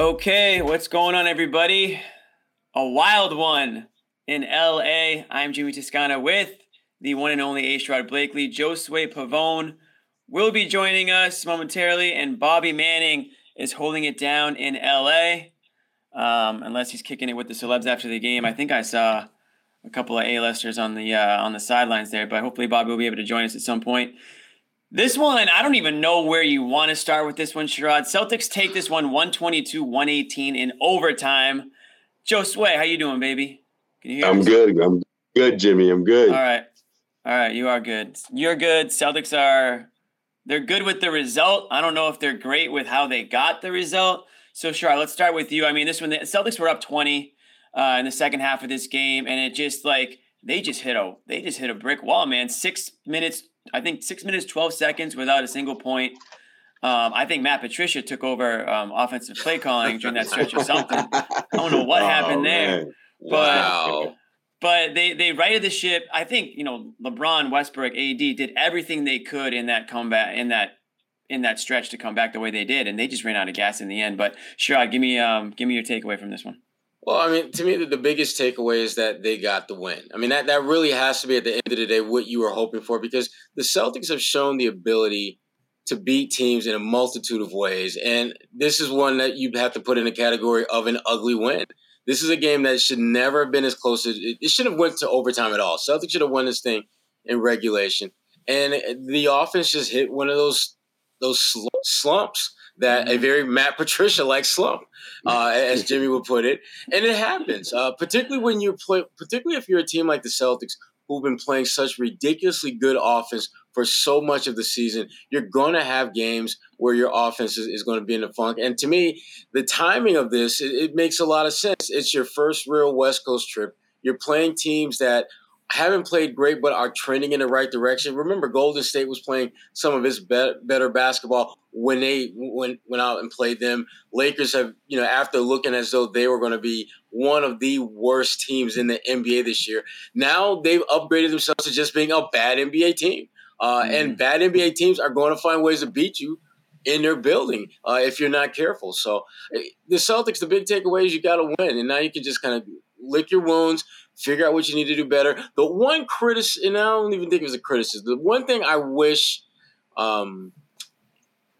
Okay, what's going on, everybody? A wild one in LA. I'm Jimmy Toscano with the one and only A Sherrod Blakely. Josue Pavon will be joining us momentarily, and Bobby Manning is holding it down in LA. Um, unless he's kicking it with the celebs after the game. I think I saw a couple of A-listers on the uh, on the sidelines there, but hopefully Bobby will be able to join us at some point. This one, I don't even know where you want to start with this one, Sherrod. Celtics take this one 122-118 in overtime. Josue, how you doing, baby? Can you hear I'm us? good. I'm good, Jimmy. I'm good. All right. All right, you are good. You're good. Celtics are they're good with the result. I don't know if they're great with how they got the result. So sure, let's start with you. I mean, this one the Celtics were up 20 uh, in the second half of this game, and it just like they just hit a they just hit a brick wall, man. Six minutes I think six minutes, 12 seconds without a single point. Um, I think Matt Patricia took over um, offensive play calling during that stretch or something. I don't know what oh, happened there. Wow. But, but they, they righted the ship. I think, you know, LeBron, Westbrook, AD did everything they could in that comeback, in that in that stretch to come back the way they did, and they just ran out of gas in the end. But sure, give me um, give me your takeaway from this one. Well, I mean, to me, the, the, biggest takeaway is that they got the win. I mean, that, that really has to be at the end of the day what you were hoping for because the Celtics have shown the ability to beat teams in a multitude of ways. And this is one that you have to put in a category of an ugly win. This is a game that should never have been as close as it, it should have went to overtime at all. Celtics should have won this thing in regulation. And the offense just hit one of those those slumps that a mm-hmm. very Matt Patricia like slump, uh, as Jimmy would put it, and it happens. Uh, particularly when you play, particularly if you're a team like the Celtics who've been playing such ridiculously good offense for so much of the season, you're going to have games where your offense is, is, going to be in the funk. And to me, the timing of this it, it makes a lot of sense. It's your first real West Coast trip. You're playing teams that haven't played great, but are trending in the right direction. Remember, Golden State was playing some of its be- better basketball when they went went out and played them. Lakers have, you know, after looking as though they were going to be one of the worst teams in the NBA this year, now they've upgraded themselves to just being a bad NBA team. Uh, mm. And bad NBA teams are going to find ways to beat you in their building uh, if you're not careful. So eh, the Celtics, the big takeaway is you got to win, and now you can just kind of lick your wounds, figure out what you need to do better. The one criticism, and I don't even think it was a criticism. The one thing I wish um,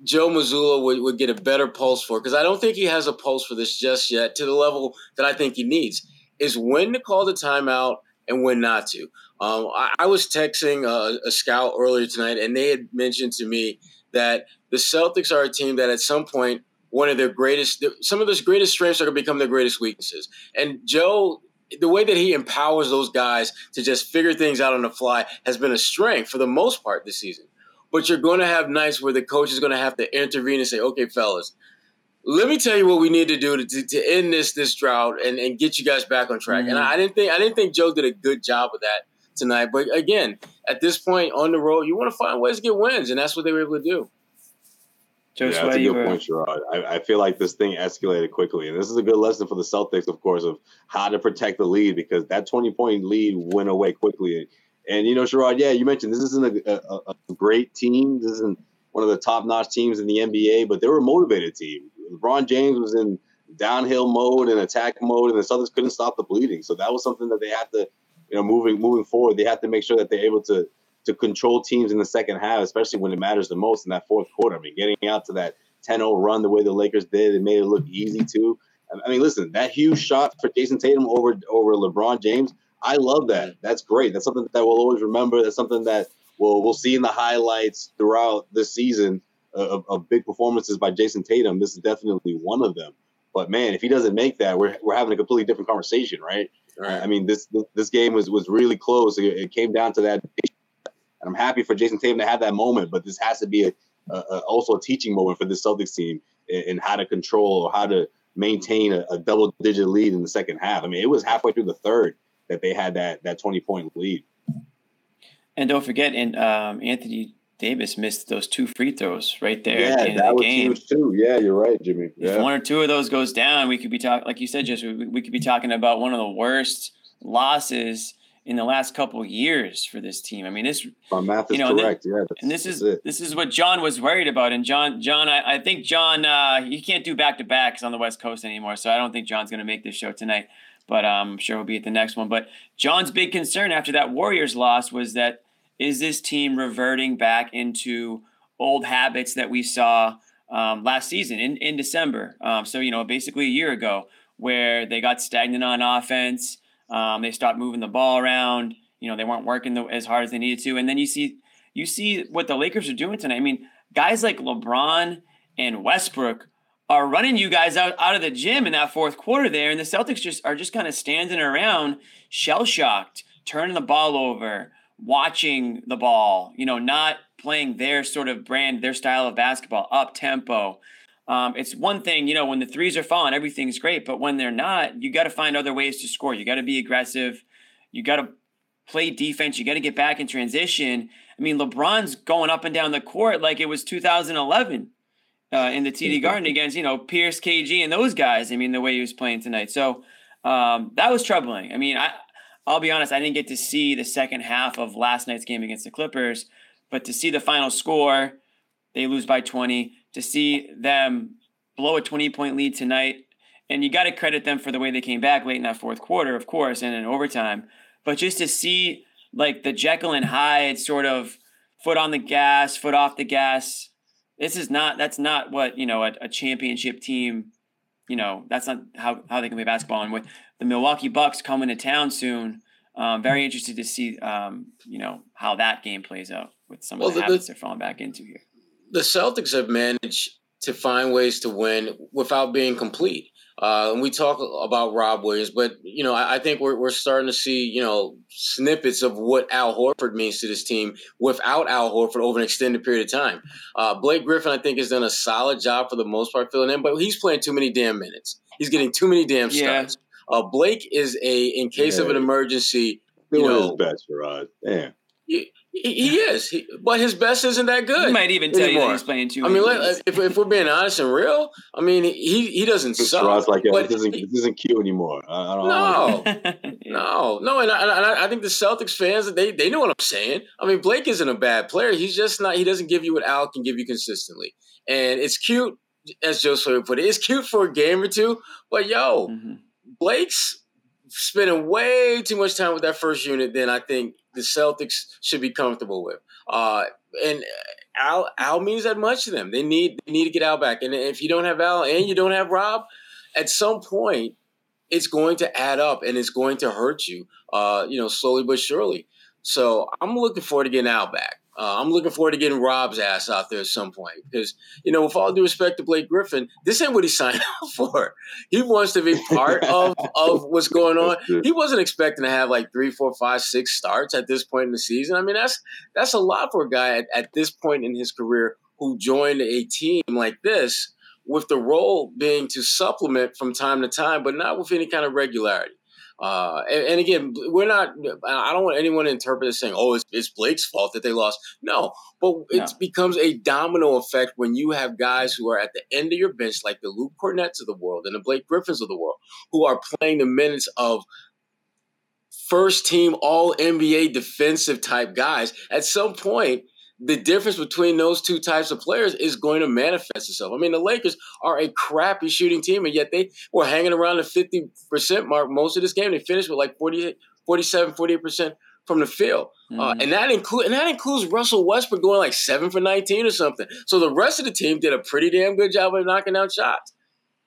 Joe Mazzulla would, would get a better pulse for, because I don't think he has a pulse for this just yet to the level that I think he needs, is when to call the timeout and when not to. Um, I, I, was texting a, a scout earlier tonight, and they had mentioned to me that the Celtics are a team that at some point one of their greatest, some of those greatest strengths are going to become their greatest weaknesses. And Joe the way that he empowers those guys to just figure things out on the fly has been a strength for the most part this season. But you're going to have nights where the coach is going to have to intervene and say, "Okay, fellas, let me tell you what we need to do to, to, to end this this drought and, and get you guys back on track." Mm-hmm. And I, I didn't think I didn't think Joe did a good job of that tonight. But again, at this point on the road, you want to find ways to get wins, and that's what they were able to do. Yeah, that's a good point, Sherrod. I, I, feel like this thing escalated quickly, and this is a good lesson for the Celtics, of course, of how to protect the lead because that twenty point lead went away quickly. And you know, Sherrod, yeah, you mentioned this isn't a, a, a great team. This isn't one of the top notch teams in the NBA, but they were a motivated team. LeBron James was in downhill mode and attack mode, and the Celtics couldn't stop the bleeding. So that was something that they had to, you know, moving moving forward, they had to make sure that they're able to to control teams in the second half, especially when it matters the most in that fourth quarter. I mean, getting out to that 10-0 run the way the Lakers did, it made it look easy too. I mean, listen, that huge shot for Jayson Tatum over over LeBron James, I love that. That's great. That's something that we'll always remember. That's something that we'll we'll see in the highlights throughout the season of, of big performances by Jayson Tatum. This is definitely one of them. But man, if he doesn't make that, we're, we're having a completely different conversation, right? right. I mean, this this game was was really close. It, it came down to that. And I'm happy for Jayson Tatum to have that moment, but this has to be a, a, a also a teaching moment for the Celtics team in, in, how to control or how to maintain a, a double digit lead in the second half. I mean, it was halfway through the third that they had that that 20 point lead. And don't forget, and um, Anthony Davis missed those two free throws right there yeah, the that was game. Huge too. Yeah, you're right, Jimmy. Yeah. If one or two of those goes down, we could be talking, like you said, just we, we, could be talking about one of the worst losses in the last couple years for this team. I mean, this my math is you know, correct. yeah, and this is it. this is what John was worried about. And John, John, I, I think John, uh, he can't do back to backs on the West Coast anymore. So I don't think John's going to make this show tonight. But um, I'm sure he'll be at the next one. But John's big concern after that Warriors loss was that is this team reverting back into old habits that we saw um, last season in, in December. Um, so, you know, basically a year ago, where they got stagnant on offense. Um, they stopped moving the ball around. You know, they weren't working the, as hard as they needed to. And then you see, you see what the Lakers are doing tonight. I mean, guys like LeBron and Westbrook are running you guys out, out of the gym in that fourth quarter there. And the Celtics just are just kind of standing around, shell shocked, turning the ball over, watching the ball, you know, not playing their sort of brand, their style of basketball, up tempo. Um, it's one thing, you know, when the threes are falling, everything's great. But when they're not, you got to find other ways to score. You got to be aggressive. You got to play defense. You got to get back in transition. I mean, LeBron's going up and down the court like it was 2011 uh, in the TD Garden against, you know, Pierce, KG, and those guys. I mean, the way he was playing tonight. So um, that was troubling. I mean, I, I'll be honest, I didn't get to see the second half of last night's game against the Clippers. But to see the final score, they lose by 20. To see them blow a 20 point lead tonight, and you got to credit them for the way they came back late in that fourth quarter, of course, and in overtime. But just to see like the Jekyll and Hyde sort of foot on the gas, foot off the gas. This is not that's not what you know a, a championship team. You know that's not how, how they can play basketball. And with the Milwaukee Bucks coming to town soon, um, very interested to see um, you know how that game plays out with some well, of the, the habits they're falling back into here. The Celtics have managed to find ways to win without being complete. Uh, and we talk about Rob Williams, but you know, I, I, think we're we're starting to see you know snippets of what Al Horford means to this team without Al Horford over an extended period of time. Uh, Blake Griffin, I think, has done a solid job for the most part filling in, but he's playing too many damn minutes. He's getting too many damn starts. Yeah. Uh, Blake is a in case yeah. of an emergency. You Doing know, his best, Rod. Damn. He, he is, he, but his best isn't that good. He might even tell anymore. you that he's playing too. I mean, let, if, if we're being honest and real, I mean, he he doesn't suck. Ross like, yeah, this isn't this isn't cute anymore. I, I don't no, no, no, and I, and I think the Celtics fans they they know what I'm saying. I mean, Blake isn't a bad player. He's just not. He doesn't give you what Al can give you consistently, and it's cute, as Joe Sawyer put it. It's cute for a game or two, but yo, mm-hmm. Blake's spending way too much time with that first unit than I think the Celtics should be comfortable with. Uh, and Al Al means that much to them. They need they need to get Al back. And if you don't have Al and you don't have Rob, at some point it's going to add up and it's going to hurt you. Uh, you know, slowly but surely. So I'm looking forward to getting Al back. Uh, I'm looking forward to getting Rob's ass out there at some point because, you know, with all due respect to Blake Griffin, this ain't what he signed up for. He wants to be part of, of what's going on. He wasn't expecting to have like three, four, five, six starts at this point in the season. I mean, that's that's a lot for a guy at, at this point in his career who joined a team like this with the role being to supplement from time to time, but not with any kind of regularity. Uh, and, and, again, we're not. I don't want anyone to interpret this saying, "Oh, it's, it's Blake's fault that they lost." No, but it no. becomes a domino effect when you have guys who are at the end of your bench, like the Luke Kornets of the world and the Blake Griffins of the world, who are playing the minutes of first team All NBA defensive type guys. At some point, the difference between those two types of players is going to manifest itself. I mean, the Lakers are a crappy shooting team, and yet they were hanging around the 50% mark most of this game. They finished with like 40, 47, 48% from the field. Uh, mm-hmm. Uh, and that include and that includes Russell Westbrook going like seven for nineteen or something. So the rest of the team did a pretty damn good job of knocking down shots.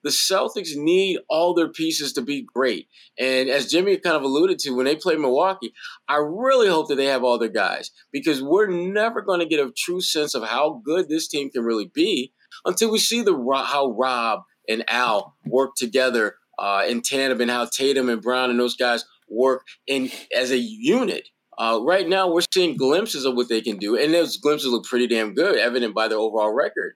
The Celtics need all their pieces to be great. And as Jimmy kind of alluded to, when they play Milwaukee, I really hope that they have all their guys because we're never going to get a true sense of how good this team can really be until we see the how Rob and Al work together uh, in tandem and how Tatum and Brown and those guys work in as a unit. Uh, right now, we're seeing glimpses of what they can do, and those glimpses look pretty damn good, evident by their overall record.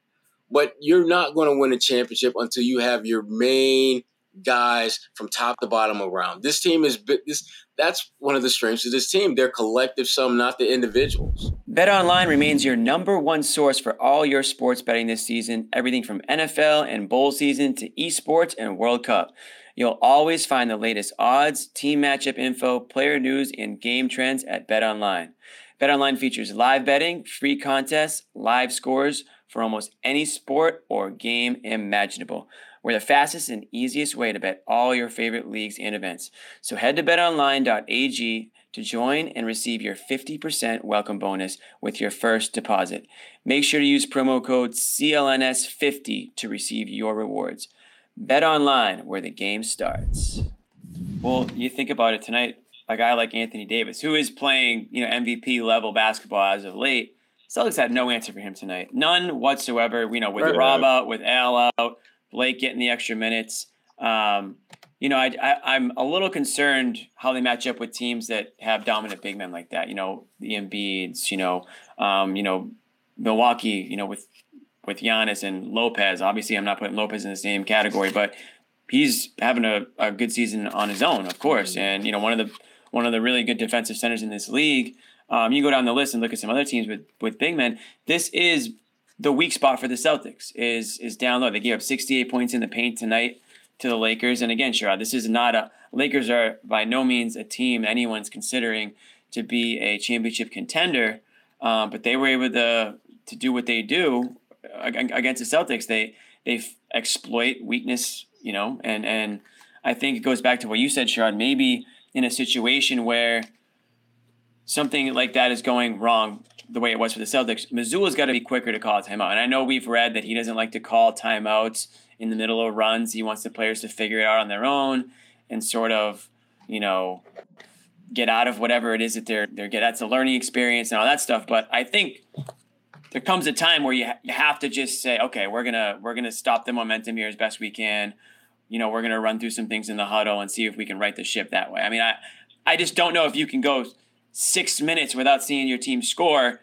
But you're not going to win a championship until you have your main guys from top to bottom around. This team is this. That's one of the strengths of this team. They're collective sum, not the individuals. Bet Online remains your number one source for all your sports betting this season. Everything from NFL and bowl season to esports and World Cup. You'll always find the latest odds, team matchup info, player news, and game trends at BetOnline. BetOnline features live betting, free contests, live scores for almost any sport or game imaginable. We're the fastest and easiest way to bet all your favorite leagues and events. So head to betonline.ag to join and receive your 50% welcome bonus with your first deposit. Make sure to use promo code CLNS50 to receive your rewards. Bet online where the game starts. Well, you think about it tonight, a guy like Anthony Davis, who is playing, you know, MVP level basketball as of late, Celtics had no answer for him tonight. None whatsoever. You know, with right. Rob out, with Al out, Blake getting the extra minutes. Um, you know, I, I, am a little concerned how they match up with teams that have dominant big men like that. You know, the Embiids. You know, um, you know, Milwaukee. You know, with with Giannis and Lopez. Obviously, I'm not putting Lopez in the same category, but he's having a, a good season on his own, of course. Mm-hmm. And you know, one of the one of the really good defensive centers in this league. Um, you go down the list and look at some other teams with with big men. This is the weak spot for the Celtics. Is is down low. They gave up 68 points in the paint tonight to the Lakers. And again, Sherrod, this is not a Lakers are by no means a team anyone's considering to be a championship contender. Um, but they were able to to do what they do against the Celtics, they they exploit weakness, you know, and and I think it goes back to what you said, Sherrod. Maybe in a situation where something like that is going wrong, the way it was for the Celtics, Mazzulla's got to be quicker to call a timeout. And I know we've read that he doesn't like to call timeouts in the middle of runs. He wants the players to figure it out on their own and sort of, you know, get out of whatever it is that they're they're get. That's a learning experience and all that stuff. But I think there comes a time where you, ha- you have to just say, okay, we're gonna we're gonna stop the momentum here as best we can. You know, we're gonna run through some things in the huddle and see if we can right the ship that way. I mean, I I just don't know if you can go six minutes without seeing your team score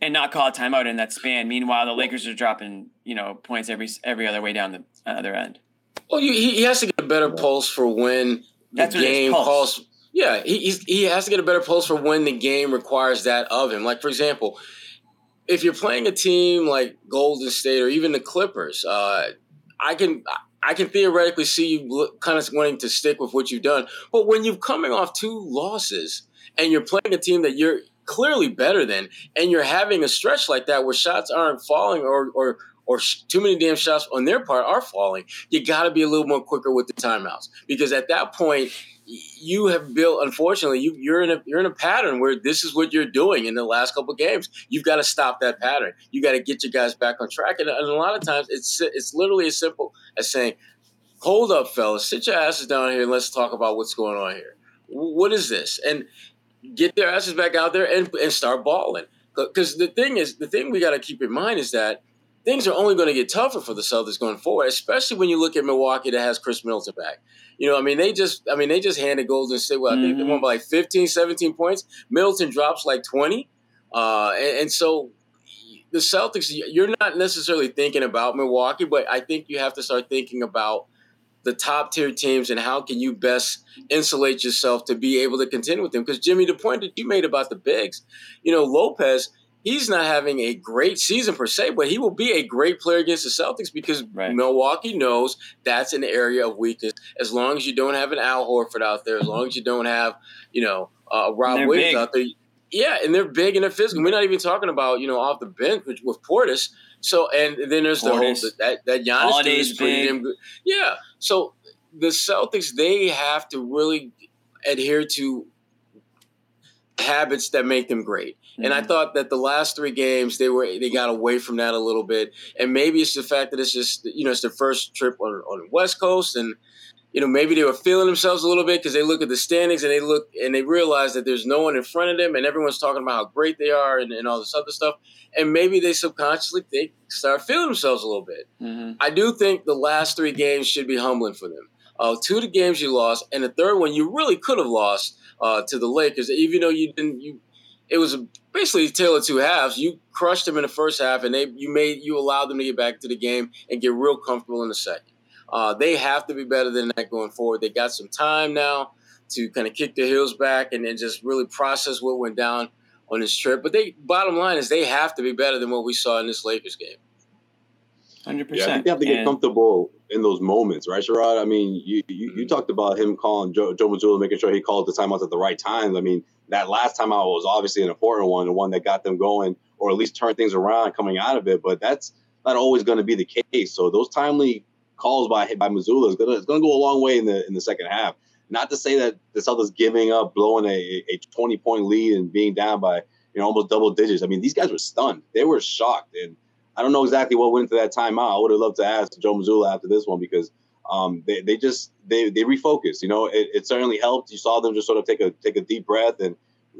and not call a timeout in that span. Meanwhile, the Lakers are dropping you know points every every other way down the other end. Well, you, he, has to get a better pulse for when the That's game calls. Yeah, he he has to get a better pulse for when the game requires that of him. Like for example, if you're playing a team like Golden State or even the Clippers, uh, I can I can theoretically see you kind of wanting to stick with what you've done. But when you're coming off two losses and you're playing a team that you're clearly better than, and you're having a stretch like that where shots aren't falling or or or too many damn shots on their part are falling, you got to be a little more quicker with the timeouts. Because at that point you have built unfortunately you, you're in a you're in a pattern where this is what you're doing in the last couple games. You've got to stop that pattern. You got to get your guys back on track. And, and, a lot of times it's it's literally as simple as saying hold up fellas. Sit your asses down here and let's talk about what's going on here. What is this? And get their asses back out there and, and start balling because the thing is the thing we got to keep in mind is that things are only going to get tougher for the Celtics going forward, especially when you look at Milwaukee that has Khris Middleton back. You know, I mean, they just, I mean, they just handed Golden State, well, I think they won by like 15, 17 points. Middleton drops like 20. Uh, and, and so the Celtics, you're not necessarily thinking about Milwaukee, but I think you have to start thinking about the top tier teams and how can you best insulate yourself to be able to contend with them. Because Jimmy, the point that you made about the bigs, you know, Lopez – he's not having a great season per se, but he will be a great player against the Celtics because right. Milwaukee knows that's an area of weakness. As long as you don't have an Al Horford out there, as long as you don't have, you know, uh, Rob Williams big. out there. Yeah, and they're big and they're physical. We're not even talking about, you know, off the bench with, with Portis. So, and then there's Portis. the whole, that, that Giannis is pretty damn good. Yeah. So the Celtics, they have to really adhere to habits that make them great. Mm-hmm. And I mm-hmm. thought that the last three games they were they got away from that a little bit. And maybe it's the fact that it's just you know it's their first trip on on the West Coast and you know maybe they were feeling themselves a little bit because they look at the standings and they look and they realize that there's no one in front of them and everyone's talking about how great they are and, and all this other stuff. And maybe they subconsciously they start feeling themselves a little bit. Mm-hmm. I do think the last three games should be humbling for them. Uh, two of the games you lost, and the third one you really could have lost uh, to the Lakers, even though you didn't. You it was basically a tale of two halves. You crushed them in the first half, and they you made you allowed them to get back to the game and get real comfortable in the second. Uh, they have to be better than that going forward. They got some time now to kind of kick their heels back and then just really process what went down on this trip. But they bottom line is they have to be better than what we saw in this Lakers game. Hundred percent. Yeah, I think they have to get and, comfortable in those moments, right, Sherrod? I mean, you, you, you talked about him calling Joe, Joe Mazzulla, making sure he called the timeouts at the right times. I mean, that last timeout was obviously an important one, the one that got them going, or at least turned things around coming out of it. But that's not always going to be the case. So those timely calls by by Mazzulla is gonna is gonna go a long way in the in the second half. Not to say that the South is giving up, blowing a, a 20 point lead and being down by you know almost double digits. I mean, these guys were stunned. They were shocked and I don't know exactly what went into that timeout. I would have loved to ask Joe Mazzulla after this one because um, they, they just they they refocused. You know, it, it, certainly helped. You saw them just sort of take a take a deep breath and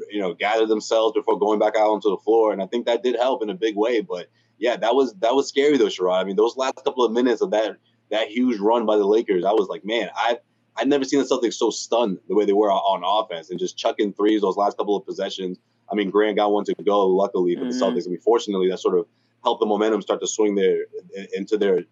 you know gather themselves before going back out onto the floor, and I think that did help in a big way. But yeah, that was that was scary though, Sherrod. I mean, those last couple of minutes of that that huge run by the Lakers, I was like, man, I. I've never seen the Celtics so stunned the way they were on offense and just chucking threes those last couple of possessions. I mean, Grant got one to go, luckily for mm-hmm. the Celtics. I mean, fortunately, that sort of helped the momentum start to swing their into their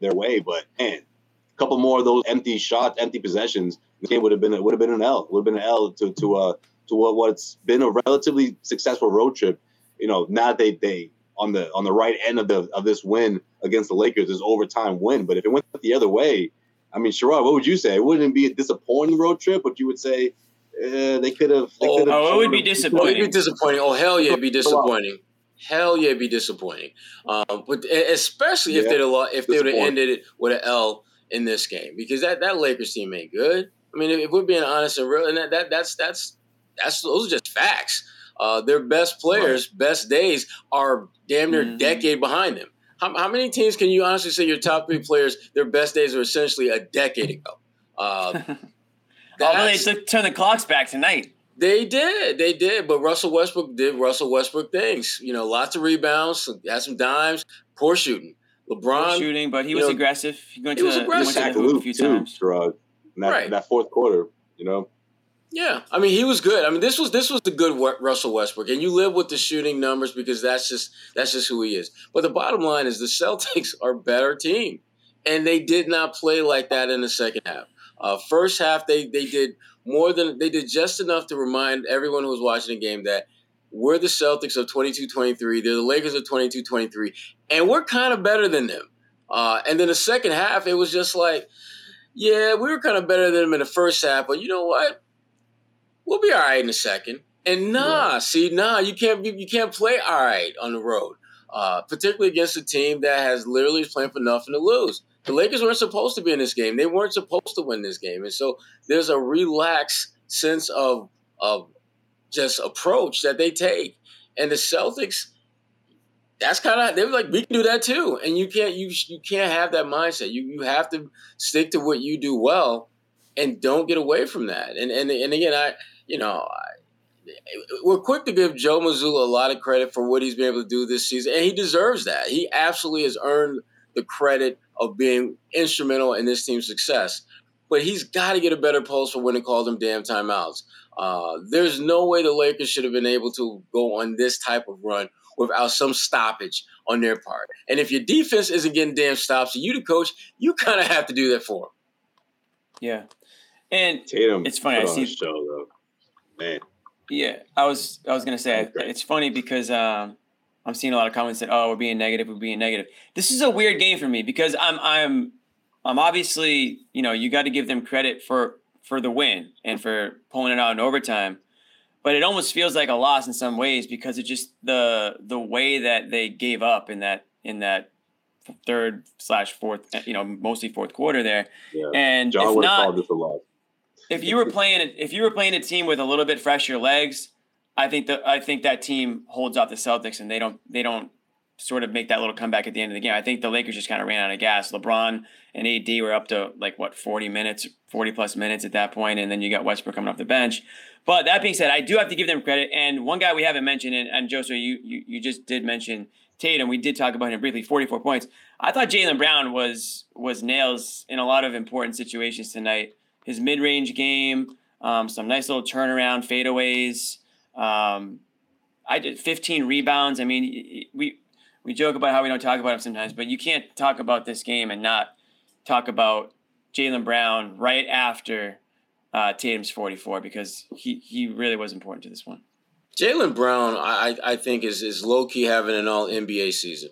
their way. But man, a couple more of those empty shots, empty possessions, the game would have been would have been an L. Would have been an L to to uh to what what's been a relatively successful road trip. You know, now they they on the on the right end of the of this win against the Lakers is overtime win. But if it went the other way, I mean, Sherrod, what would you say? It wouldn't be a disappointing road trip, but you would say uh, they could have. Oh, oh, it would be disappointing. It would be disappointing. Oh hell yeah, it'd be disappointing hell yeah, it'd be disappointing. Um, but especially yeah, if they'd have, if they would have ended it with an L in this game because that, that Lakers team ain't good. I mean, if, if we're being honest and real, and that, that that's that's that's those are just facts. Uh, their best players, right. best days are damn near mm-hmm. decade behind them. How, how, many teams can you honestly say your top three players, their best days are essentially a decade ago? Uh, Although they took, turn the clocks back tonight. They did, they did. But Russell Westbrook did Russell Westbrook things. You know, lots of rebounds, had some dimes, poor shooting. LeBron poor shooting, but he was know, aggressive. He, went he to, was aggressive. He went to the hoop a few too, times. That, right. that fourth quarter, you know. Yeah, I mean he was good. I mean this was this was the good Russell Westbrook, and you live with the shooting numbers because that's just that's just who he is. But the bottom line is the Celtics are better team, and they did not play like that in the second half. Uh, first half they they did more than they did just enough to remind everyone who was watching the game that we're the Celtics of 22-23. They're the Lakers of 22-23, and we're kind of better than them. Uh, and then the second half, it was just like, yeah, we were kind of better than them in the first half, but you know what? We'll be all right in a second. And nah, yeah. see, nah, you can't you can't play all right on the road, uh, particularly against a team that has literally playing for nothing to lose. The Lakers weren't supposed to be in this game. They weren't supposed to win this game. And so there's a relaxed sense of of just approach that they take. And the Celtics, that's kind of they were like, we can do that too. And you can't you you can't have that mindset. You you have to stick to what you do well and don't get away from that. And and and again, I you know. I, we're quick to give Joe Mazzulla a lot of credit for what he's been able to do this season, and he deserves that. He absolutely has earned the credit of being instrumental in this team's success. But he's got to get a better pulse for when to call them damn timeouts. Uh, there's no way the Lakers should have been able to go on this type of run without some stoppage on their part. And if your defense isn't getting damn stops, you the coach, you kind of have to do that for them. Yeah, and Tatum it's funny. I see show though, man. Yeah, I was I was gonna say it's funny because um, I'm seeing a lot of comments that oh we're being negative, we're being negative. This is a weird game for me because I'm I'm I'm obviously you know you got to give them credit for for the win and for pulling it out in overtime, but it almost feels like a loss in some ways because it's just the the way that they gave up in that in that third slash fourth you know mostly fourth quarter there. Yeah. And John would have called this a loss. If you were playing if you were playing a team with a little bit fresher legs I think that I think that team holds off the Celtics and they don't they don't sort of make that little comeback at the end of the game. I think the Lakers just kind of ran out of gas. LeBron and AD were up to like what 40 minutes, 40 plus minutes at that point, and then you got Westbrook coming off the bench. But that being said, I do have to give them credit. And one guy we haven't mentioned, and, and you, you you just did mention Tatum. We did talk about him briefly. 44 points. I thought Jaylen Brown was was nails in a lot of important situations tonight. His mid range game, um, some nice little turnaround fadeaways. Um, I did 15 rebounds. I mean, we we joke about how we don't talk about him sometimes, but you can't talk about this game and not talk about Jaylen Brown right after uh, Tatum's 44 because he, he really was important to this one. Jaylen Brown, I, I think, is, is low key having an all NBA season.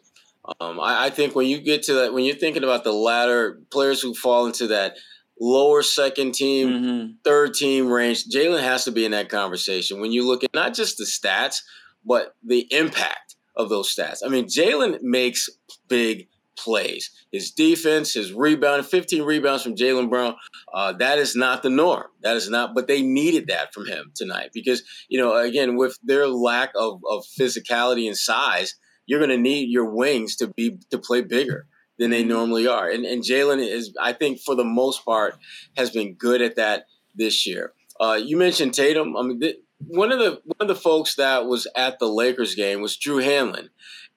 Um, I, I, think when you get to that, when you're thinking about the latter players who fall into that lower second team, mm-hmm. third team range, Jaylen has to be in that conversation. When you look at not just the stats, but the impact of those stats. I mean, Jaylen makes big plays. His defense, his rebound, 15 rebounds from Jaylen Brown, uh, that is not the norm. That is not, but they needed that from him tonight because, you know, again, with their lack of, of physicality and size, you're going to need your wings to be to play bigger than they normally are. And, and Jaylen is, I think, for the most part, has been good at that this year. Uh, you mentioned Tatum. I mean, th- one of the one of the folks that was at the Lakers game was Drew Hanlen,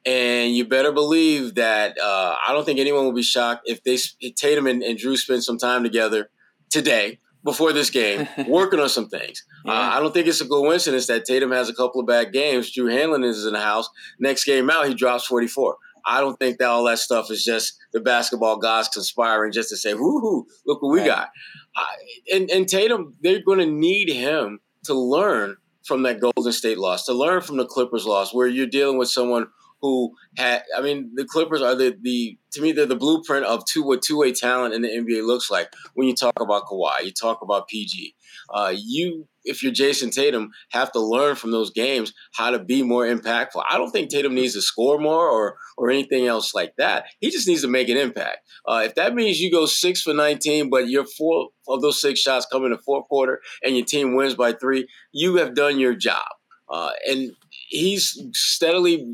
and you better believe that uh, I don't think anyone will be shocked if they if Tatum and, and, Drew spend some time together today before this game working on some things. Yeah. Uh, I don't think it's a coincidence that Tatum has a couple of bad games. Drew Hanlen is in the house. Next game out, he drops forty four. I don't think that all that stuff is just the basketball gods conspiring just to say, "Whoo, look what we right. got." Uh, and, and Tatum, they're going to need him to learn from that Golden State loss, to learn from the Clippers loss, where you're dealing with someone who had I mean the Clippers are the the to me they're the blueprint of two what two way talent in the NBA looks like when you talk about Kawhi, you talk about PG. Uh, you if you're Jayson Tatum, have to learn from those games how to be more impactful. I don't think Tatum needs to score more or or anything else like that. He just needs to make an impact. Uh, if that means you go six for 19, but your four of those six shots come in the fourth quarter and your team wins by three, you have done your job. Uh, and he's steadily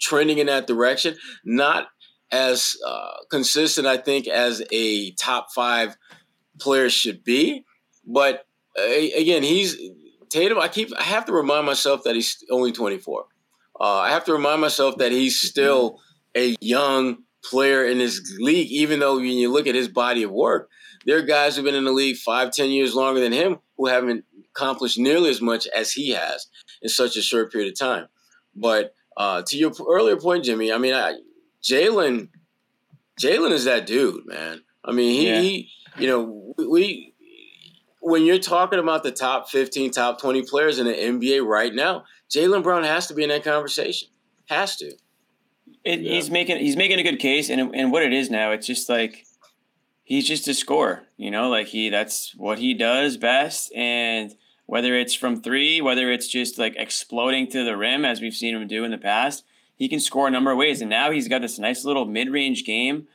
trending in that direction. Not as uh, consistent, I think, as a top five player should be, but again, he's Tatum. I keep I have to remind myself that he's only 24. Uh, I have to remind myself that he's still a young player in this league, even though when you look at his body of work, there are guys who've been in the league five, ten years longer than him who haven't accomplished nearly as much as he has in such a short period of time. But uh, to your earlier point, Jimmy, I mean, Jalen, Jaylen is that dude, man. I mean, he, yeah. he you know, we when you're talking about the top 15, top 20 players in the NBA right now, Jaylen Brown has to be in that conversation. Has to. It, yeah. He's making he's making a good case, and and what it is now, it's just like he's just a scorer. You know, like he that's what he does best, and whether it's from three, whether it's just like exploding to the rim as we've seen him do in the past, he can score a number of ways. And now he's got this nice little mid range game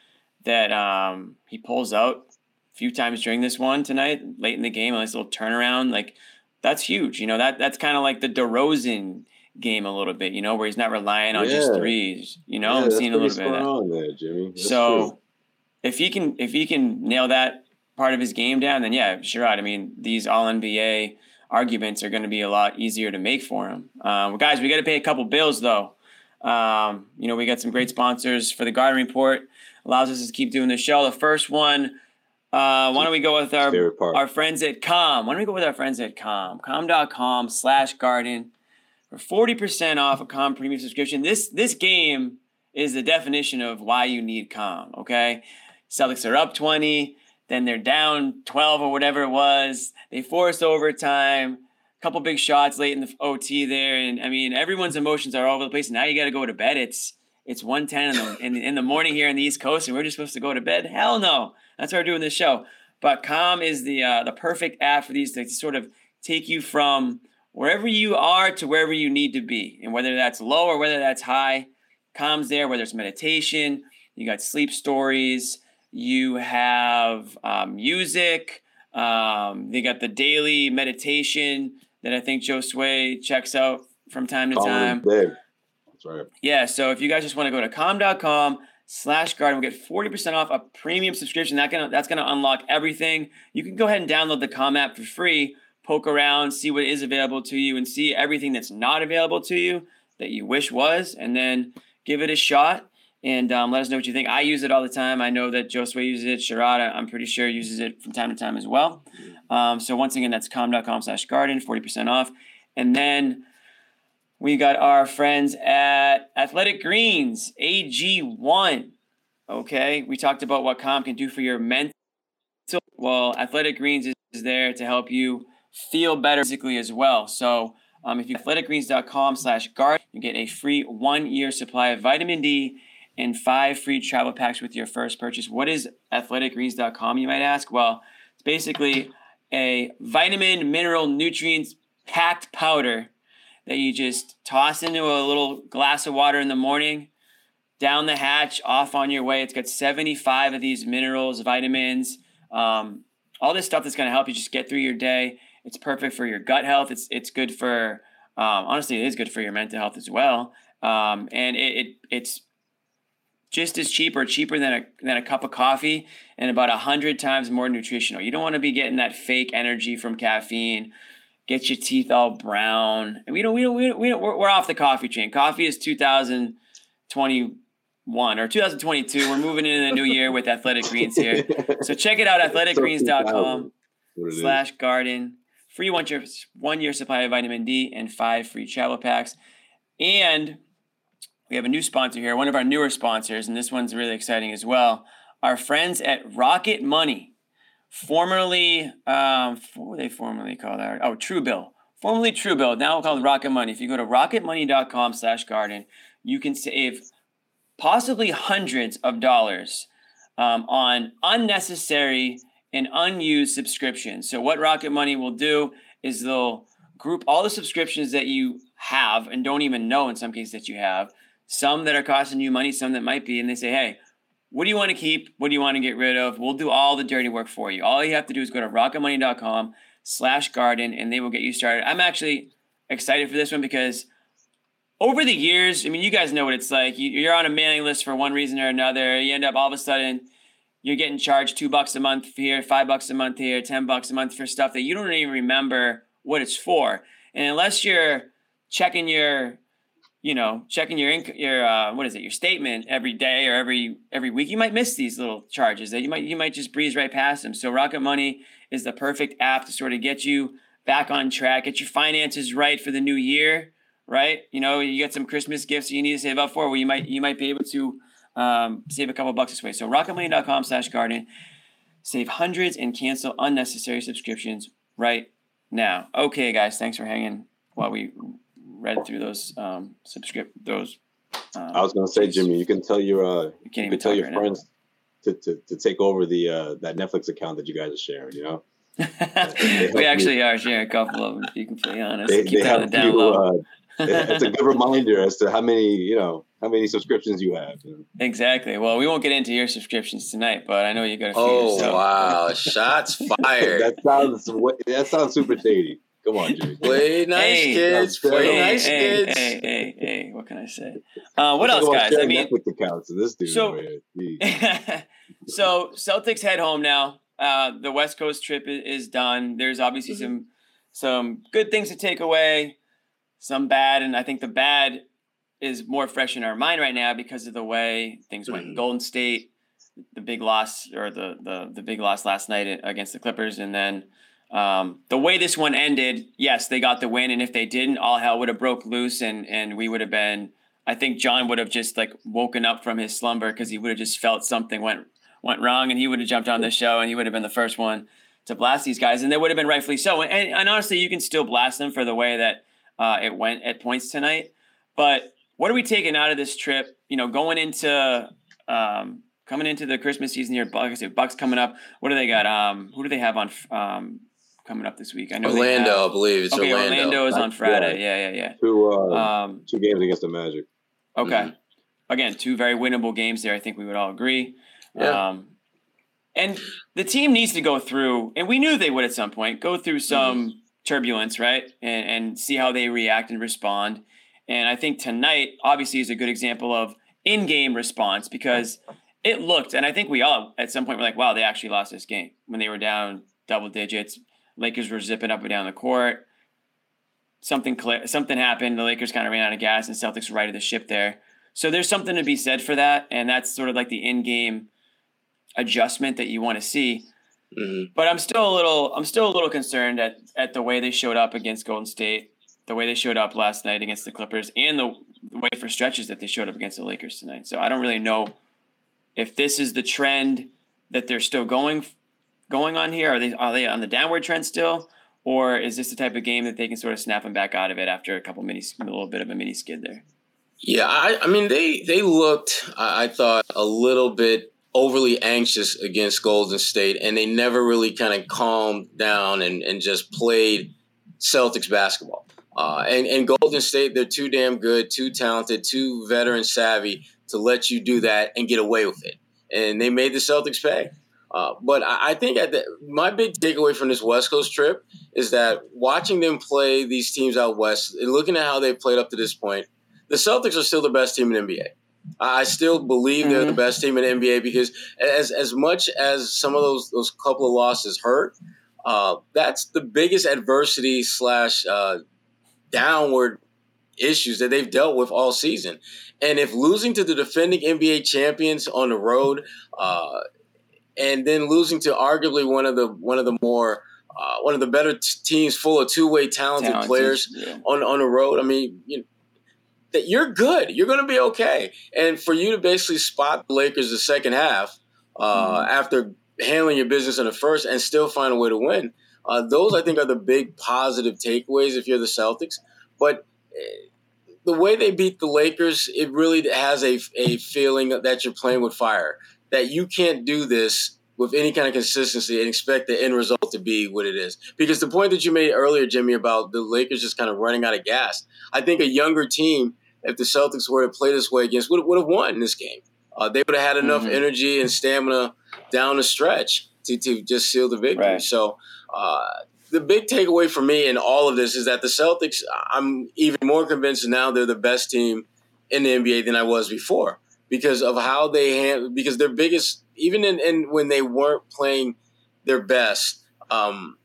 that um, he pulls out a few times during this one tonight, late in the game, a nice little turnaround. Like that's huge. You know, that that's kind of like the DeRozan game a little bit, you know, where he's not relying on yeah. just threes. You know, yeah, I'm seeing a little bit of that. There, Jimmy. That's so if he can if he can nail that part of his game down, then yeah, sure. I mean, these all NBA arguments are going to be a lot easier to make for him. Um, guys, we got to pay a couple bills though. Um, you know, we got some great sponsors for the Garden Report. Allows us to keep doing the show. The first one uh, why don't we go with our our friends at Calm? Why don't we go with our friends at Calm? Calm.com slash garden for 40% off a Calm premium subscription. This this game is the definition of why you need Calm, okay? Celtics are up 20, then they're down 12 or whatever it was. They force overtime, a couple big shots late in the OT there. And I mean, everyone's emotions are all over the place. Now you got to go to bed. It's it's 110 in the, in, in the morning here in the East Coast, and we're just supposed to go to bed. Hell no. That's why we're doing this show. But Calm is the uh, the perfect app for these to sort of take you from wherever you are to wherever you need to be, and whether that's low or whether that's high. Calm's there. Whether it's meditation, you got sleep stories, you have um, music. Um, they got the daily meditation that I think Josue checks out from time to time. That's right. Yeah. So if you guys just want to go to calm.com slash garden, we'll get 40% off a premium subscription. That gonna, that's going to unlock everything. You can go ahead and download the Calm app for free, poke around, see what is available to you, and see everything that's not available to you that you wish was, and then give it a shot and um, let us know what you think. I use it all the time. I know that Josue uses it. Sherrod, I'm pretty sure, uses it from time to time as well. Um, so once again, that's calm.com slash garden, 40% off. And then we got our friends at Athletic Greens, AG1. Okay, we talked about what Calm can do for your mental. Well, Athletic Greens is there to help you feel better physically as well. So um, if you athleticgreens.com slash garden, you get a free one-year supply of vitamin D and five free travel packs with your first purchase. What is athleticgreens.com, you might ask? Well, it's basically a vitamin, mineral, nutrients packed powder that you just toss into a little glass of water in the morning, down the hatch, off on your way. It's got 75 of these minerals, vitamins, um, all this stuff that's going to help you just get through your day. It's perfect for your gut health. It's it's good for um, honestly, it is good for your mental health as well. Um, and it, it it's just as cheap or cheaper than a than a cup of coffee and about a hundred times more nutritional. You don't want to be getting that fake energy from caffeine. Get your teeth all brown. And we don't we don't we don't, we don't we're, we're off the coffee train. Coffee is 2021 or 2022. We're moving into the new year with Athletic Greens here. So check it out, athleticgreens.com slash garden. Free one year one year supply of vitamin D and five free travel packs. And we have a new sponsor here, one of our newer sponsors, and this one's really exciting as well. Our friends at Rocket Money, formerly, um, what were they formerly called? Oh, Truebill. Formerly Truebill, now called Rocket Money. If you go to rocketmoney.com slash garden, you can save possibly hundreds of dollars um, on unnecessary and unused subscriptions. So what Rocket Money will do is they'll group all the subscriptions that you have and don't even know in some cases that you have some that are costing you money, some that might be, and they say, hey, what do you want to keep? What do you want to get rid of? We'll do all the dirty work for you. All you have to do is go to rocketmoney.com slash garden and they will get you started. I'm actually excited for this one because over the years, I mean, you guys know what it's like. You're on a mailing list for one reason or another. You end up all of a sudden you're getting charged two bucks a month here, five bucks a month here, ten bucks a month for stuff that you don't even remember what it's for. And unless you're checking your you know, checking your inc- your uh, what is it, your statement every day or every every week, you might miss these little charges that you might you might just breeze right past them. So Rocket Money is the perfect app to sort of get you back on track, get your finances right for the new year, right? You know, you get some Christmas gifts you need to save up for, where you might you might be able to um, save a couple bucks this way. So rocketmoney.com/garden, save hundreds and cancel unnecessary subscriptions right now. Okay, guys, thanks for hanging while we read through those um, subscript those. Um, I was gonna say, Jimmy, you can tell your uh, you, you can tell your right friends to, to, to take over the uh, that Netflix account that you guys are sharing. You know. we actually you. are sharing a couple of them. if To be completely honest, they, keep they that down you, low. Uh, it's a good reminder as to how many you know how many subscriptions you have. You know? Exactly. Well, we won't get into your subscriptions tonight, but I know you got a few. Oh yourself. wow! Shots fired. that sounds that sounds super shady. Come on, Jimmy. Play nice, hey, kids. Play hey, nice, hey, kids. Hey, hey, hey, What can I say? Uh, what else, guys? I mean, with the counts of this dude. So, so Celtics head home now. Uh, the West Coast trip is, is done. There's obviously mm-hmm. some some good things to take away, some bad, and I think the bad is more fresh in our mind right now because of the way things went. Mm-hmm. Golden State, the big loss or the the the big loss last night against the Clippers, and then um, the way this one ended, yes, they got the win, and if they didn't, all hell would have broke loose, and and we would have been. I think John would have just like woken up from his slumber because he would have just felt something went went wrong, and he would have jumped on the show, and he would have been the first one to blast these guys, and they would have been rightfully so. And, and honestly, you can still blast them for the way that uh, it went at points tonight. But what are we taking out of this trip? You know, going into um, coming into the Christmas season here, Bucks, Bucks coming up. What do they got? Um, who do they have on? Um, coming up this week. I know Orlando, have, I believe it's okay, Orlando. Orlando is on Friday. Yeah, yeah, yeah. Two, uh, um, two games against the Magic. Okay. Mm-hmm. Again, two very winnable games there. I think we would all agree. Yeah. Um, and the team needs to go through, and we knew they would at some point go through some mm-hmm. turbulence, right? And and see how they react and respond. And I think tonight obviously is a good example of in-game response because it looked, and I think we all at some point were like, wow, they actually lost this game when they were down double digits. Lakers were zipping up and down the court. Something clear, something happened. The Lakers kind of ran out of gas, and Celtics righted the ship there. So there's something to be said for that, and that's sort of like the in-game adjustment that you want to see. Mm-hmm. But I'm still a little, I'm still a little concerned at at the way they showed up against Golden State, the way they showed up last night against the Clippers, and the, the way for stretches that they showed up against the Lakers tonight. So I don't really know if this is the trend that they're still going going on here? Are they are they on the downward trend still, or is this the type of game that they can sort of snap them back out of it after a couple mini, a little bit of a mini skid there? Yeah, I, I mean they they looked, I thought, a little bit overly anxious against Golden State, and they never really kind of calmed down and, and just played Celtics basketball. Uh, and, and Golden State, they're too damn good, too talented, too veteran savvy to let you do that and get away with it. And they made the Celtics pay. Uh, but I think at the, my big takeaway from this West Coast trip is that watching them play these teams out west and looking at how they've played up to this point, the Celtics are still the best team in NBA. I still believe they're mm-hmm. the best team in NBA because as as much as some of those those couple of losses hurt, uh, that's the biggest adversity slash uh, downward issues that they've dealt with all season. And if losing to the defending NBA champions on the road uh, and then losing to arguably one of the one of the more uh, one of the better t- teams full of two way talented, talented, players yeah. on on the road. I mean, you know, that you're good. You're going to be okay. And for you to basically spot the Lakers the second half uh, mm-hmm. after handling your business in the first and still find a way to win, uh, those I think are the big positive takeaways if you're the Celtics. But eh, the way they beat the Lakers, it really has a, a feeling that you're playing with fire that you can't do this with any kind of consistency and expect the end result to be what it is. Because the point that you made earlier, Jimmy, about the Lakers just kind of running out of gas, I think a younger team, if the Celtics were to play this way against, would, would have won this game. Uh, they would have had enough mm-hmm. energy and stamina down the stretch to, to just seal the victory. Right. So uh, the big takeaway for me in all of this is that the Celtics, I'm even more convinced now they're the best team in the NBA than I was before because of how they handle because their biggest even in, in when they weren't playing their best um,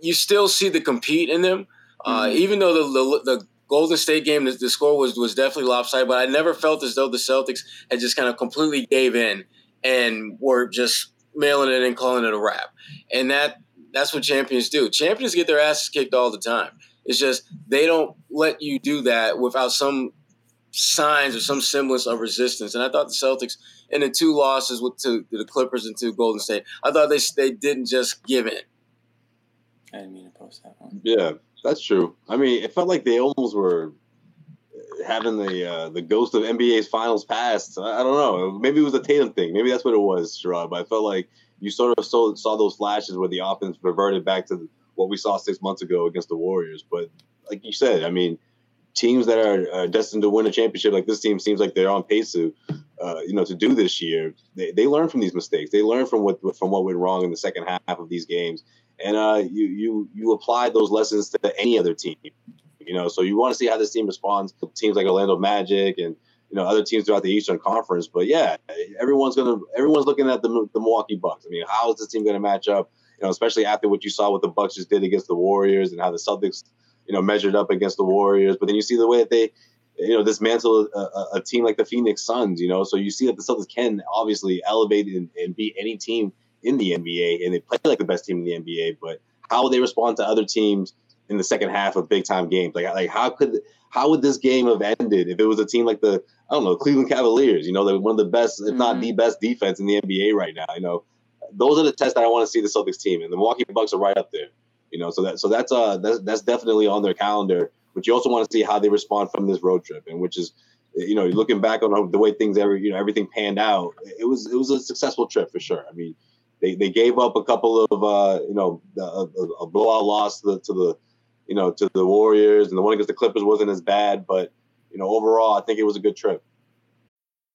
you still see the compete in them uh, mm-hmm. even though the, the, the Golden State game, the, the, score was was definitely lopsided, but I never felt as though the Celtics had just kind of completely gave in and were just mailing it and calling it a wrap. And that that's what champions do. Champions get their asses kicked all the time. It's just they don't let you do that without some signs or some semblance of resistance. And I thought the Celtics, in the two losses with to, the Clippers and to Golden State, I thought they they didn't just give in. I didn't mean to post that one. Yeah, that's true. I mean, it felt like they almost were having the uh, the ghost of NBA's finals past. I, I, don't know. Maybe it was a Tatum thing. Maybe that's what it was, Sherrod. But I felt like you sort of saw, saw those flashes where the offense reverted back to what we saw six months ago against the Warriors. But like you said, I mean – teams that are uh, destined to win a championship like this team seems like they're on pace to uh, you know to do this year. They, they learn from these mistakes. They learn from what from what went wrong in the second half of these games. And uh, you you you apply those lessons to any other team you know? So you want to see how this team responds to teams like Orlando Magic and you know other teams throughout the Eastern Conference. But yeah everyone's gonna everyone's looking at the, the Milwaukee Bucks. I mean how is this team gonna match up? You know especially after what you saw what the Bucks just did against the Warriors and how the Celtics you know, measured up against the Warriors. But then you see the way that they, you know, dismantle a, a, team like the Phoenix Suns. You know, so you see that the Celtics can obviously elevate and, and beat any team in the NBA, and they play like the best team in the NBA. But how would they respond to other teams in the second half of big time games? Like, like how could how would this game have ended if it was a team like the I don't know Cleveland Cavaliers? You know, they're one of the best, if not mm-hmm. the best defense in the NBA right now. You know, those are the tests that I want to see the Celtics team, and the Milwaukee Bucks are right up there. You know, so that so that's uh that's that's definitely on their calendar. But you also want to see how they respond from this road trip, and which is, you know, looking back on the way things ever, you know, everything panned out. It was it was a successful trip for sure. I mean, they, they gave up a couple of uh you know a, a blowout loss to the, to the you know to the Warriors, and the one against the Clippers wasn't as bad, but you know overall I think it was a good trip.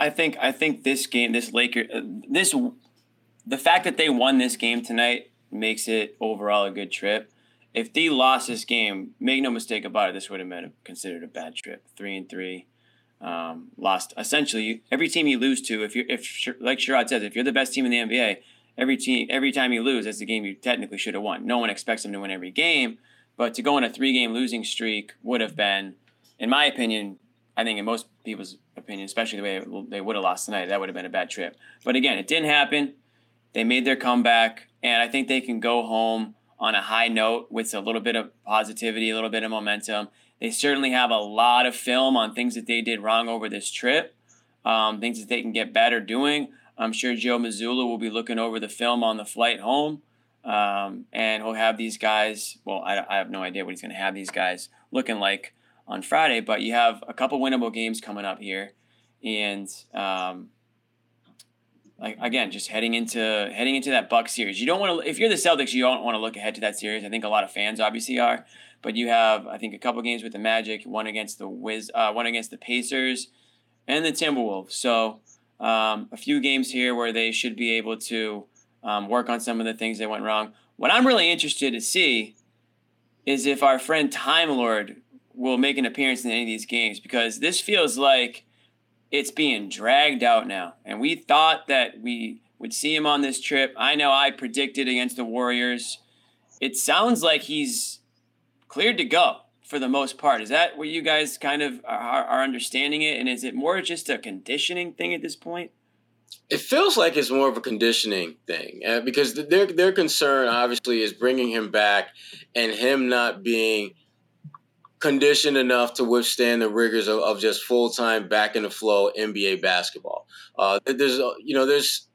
I think I think this game, this Laker, uh, this the fact that they won this game tonight makes it overall a good trip. If they lost this game, make no mistake about it, this would have been considered a bad trip. Three and three, um, lost essentially every team you lose to. If you if like Sherrod says, if you're the best team in the NBA, every team every time you lose, that's the game you technically should have won. No one expects them to win every game, but to go on a three game losing streak would have been, in my opinion, I think in most people's opinion, especially the way they would have lost tonight, that would have been a bad trip. But again, it didn't happen. They made their comeback, and I think they can go home on a high note with a little bit of positivity, a little bit of momentum. They certainly have a lot of film on things that they did wrong over this trip, um, things that they can get better doing. I'm sure Joe Mazzulla will be looking over the film on the flight home, um, and he'll have these guys. Well, I, I have no idea what he's going to have these guys looking like on Friday, but you have a couple winnable games coming up here, and um, like again, just heading into heading into that Buck series. You don't want to if you're the Celtics, you don't want to look ahead to that series. I think a lot of fans obviously are, but you have I think a couple games with the Magic, one against the Wiz, uh, one against the Pacers, and the Timberwolves. So um, a few games here where they should be able to um, work on some of the things that went wrong. What I'm really interested to see is if our friend Time Lord will make an appearance in any of these games because this feels like it's being dragged out now. And we thought that we would see him on this trip. I know I predicted against the Warriors. It sounds like he's cleared to go for the most part. Is that what you guys kind of are, are understanding it? And is it more just a conditioning thing at this point? It feels like it's more of a conditioning thing uh, because their their concern obviously is bringing him back and him not being conditioned enough to withstand the rigors of, of just full time back in the flow NBA basketball. Uh, there's uh, you know there's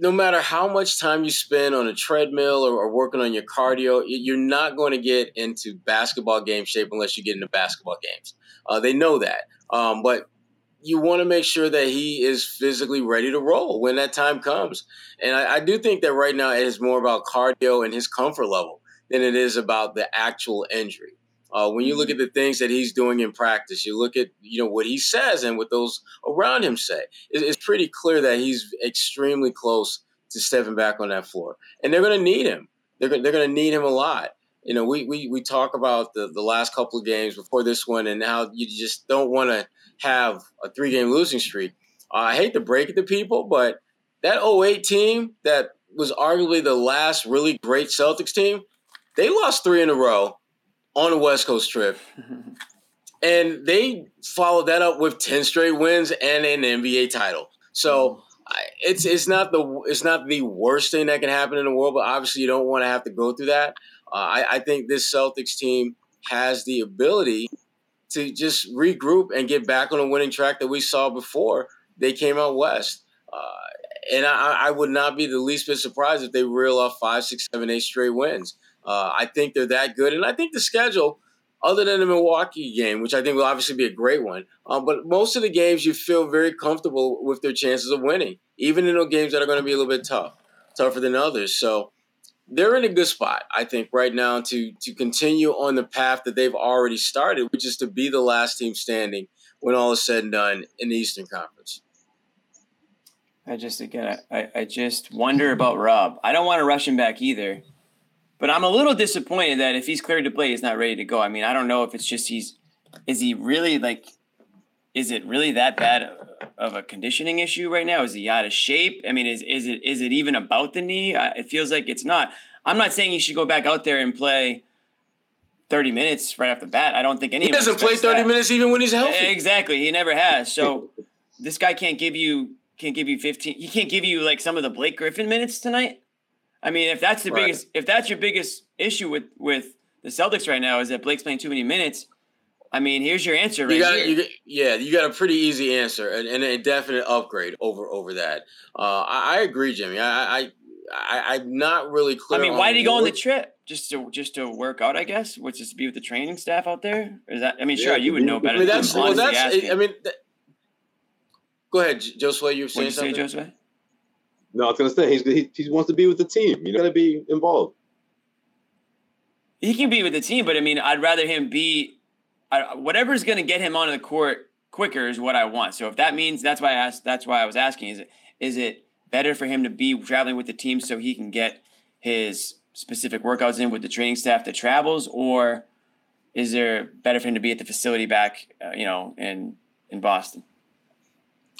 no matter how much time you spend on a treadmill or, or, working on your cardio, you're not going to get into basketball game shape unless you get into basketball games. Uh, they know that, um, but you want to make sure that he is physically ready to roll when that time comes. And I, I do think that right now it is more about cardio and his comfort level than it is about the actual injury. Uh, when you look mm-hmm. at the things that he's doing in practice, you look at you know what he says and what those around him say. It, it's pretty clear that he's extremely close to stepping back on that floor, and they're going to need him. They're they're going to need him a lot. You know, we we, we talk about the, the last couple of games before this one and how you just don't want to have a three game losing streak. Uh, I hate to break it to people, but that 08 team that was arguably the last really great Celtics team, they lost three in a row on a West Coast trip. and they followed that up with 10 straight wins and an NBA title. So it's it's not the it's not the worst thing that can happen in the world, but obviously you don't want to have to go through that. Uh, I, I think this Celtics team has the ability to just regroup and get back on a winning track that we saw before they came out west. Uh, and I, I, would not be the least bit surprised if they reel off five, six, seven, eight straight wins. Uh, I think they're that good, and I think the schedule, other than the Milwaukee game, which I think will obviously be a great one, uh, but most of the games you feel very comfortable with their chances of winning, even in those games that are going to be a little bit tough, tougher than others. So they're in a good spot, I think, right now to to continue on the path that they've already started, which is to be the last team standing when all is said and done in the Eastern Conference. I just again, I, I just wonder about Rob. I don't want to rush him back either. But I'm a little disappointed that if he's cleared to play, he's not ready to go. I mean, I don't know if it's just he's is he really like is it really that bad of a conditioning issue right now? Is he out of shape? I mean, is is it is it even about the knee? It feels like it's not. I'm not saying he should go back out there and play 30 minutes right off the bat. I don't think any. He doesn't play 30 that. minutes even when he's healthy. Exactly, he never has. So this guy can't give you can't give you 15. He can't give you like some of the Blake Griffin minutes tonight. I mean, if that's the right. biggest, if that's your biggest issue with with the Celtics right now is that Blake's playing too many minutes, I mean, here's your answer right you got. You, yeah, you got a pretty easy answer and, and a definite upgrade over over that. Uh, I, I, agree, Jimmy. I, I, I am not really clear. I mean, why did he go on the trip? Just to just to work out, I guess, which is to be with the training staff out there. Is that? I mean, sure, yeah, you would know better. I mean, that's well, that's. I mean, that, go ahead, Josue. You were saying something. Say, Josue? No, I was gonna say he's, he he wants to be with the team. You got to be involved. He can be with the team, but I mean, I'd rather him be I, whatever's going to get him onto the court quicker is what I want. So if that means that's why I asked, that's why I was asking: is it is it better for him to be traveling with the team so he can get his specific workouts in with the training staff that travels, or is there better for him to be at the facility back, uh, you know, in in Boston?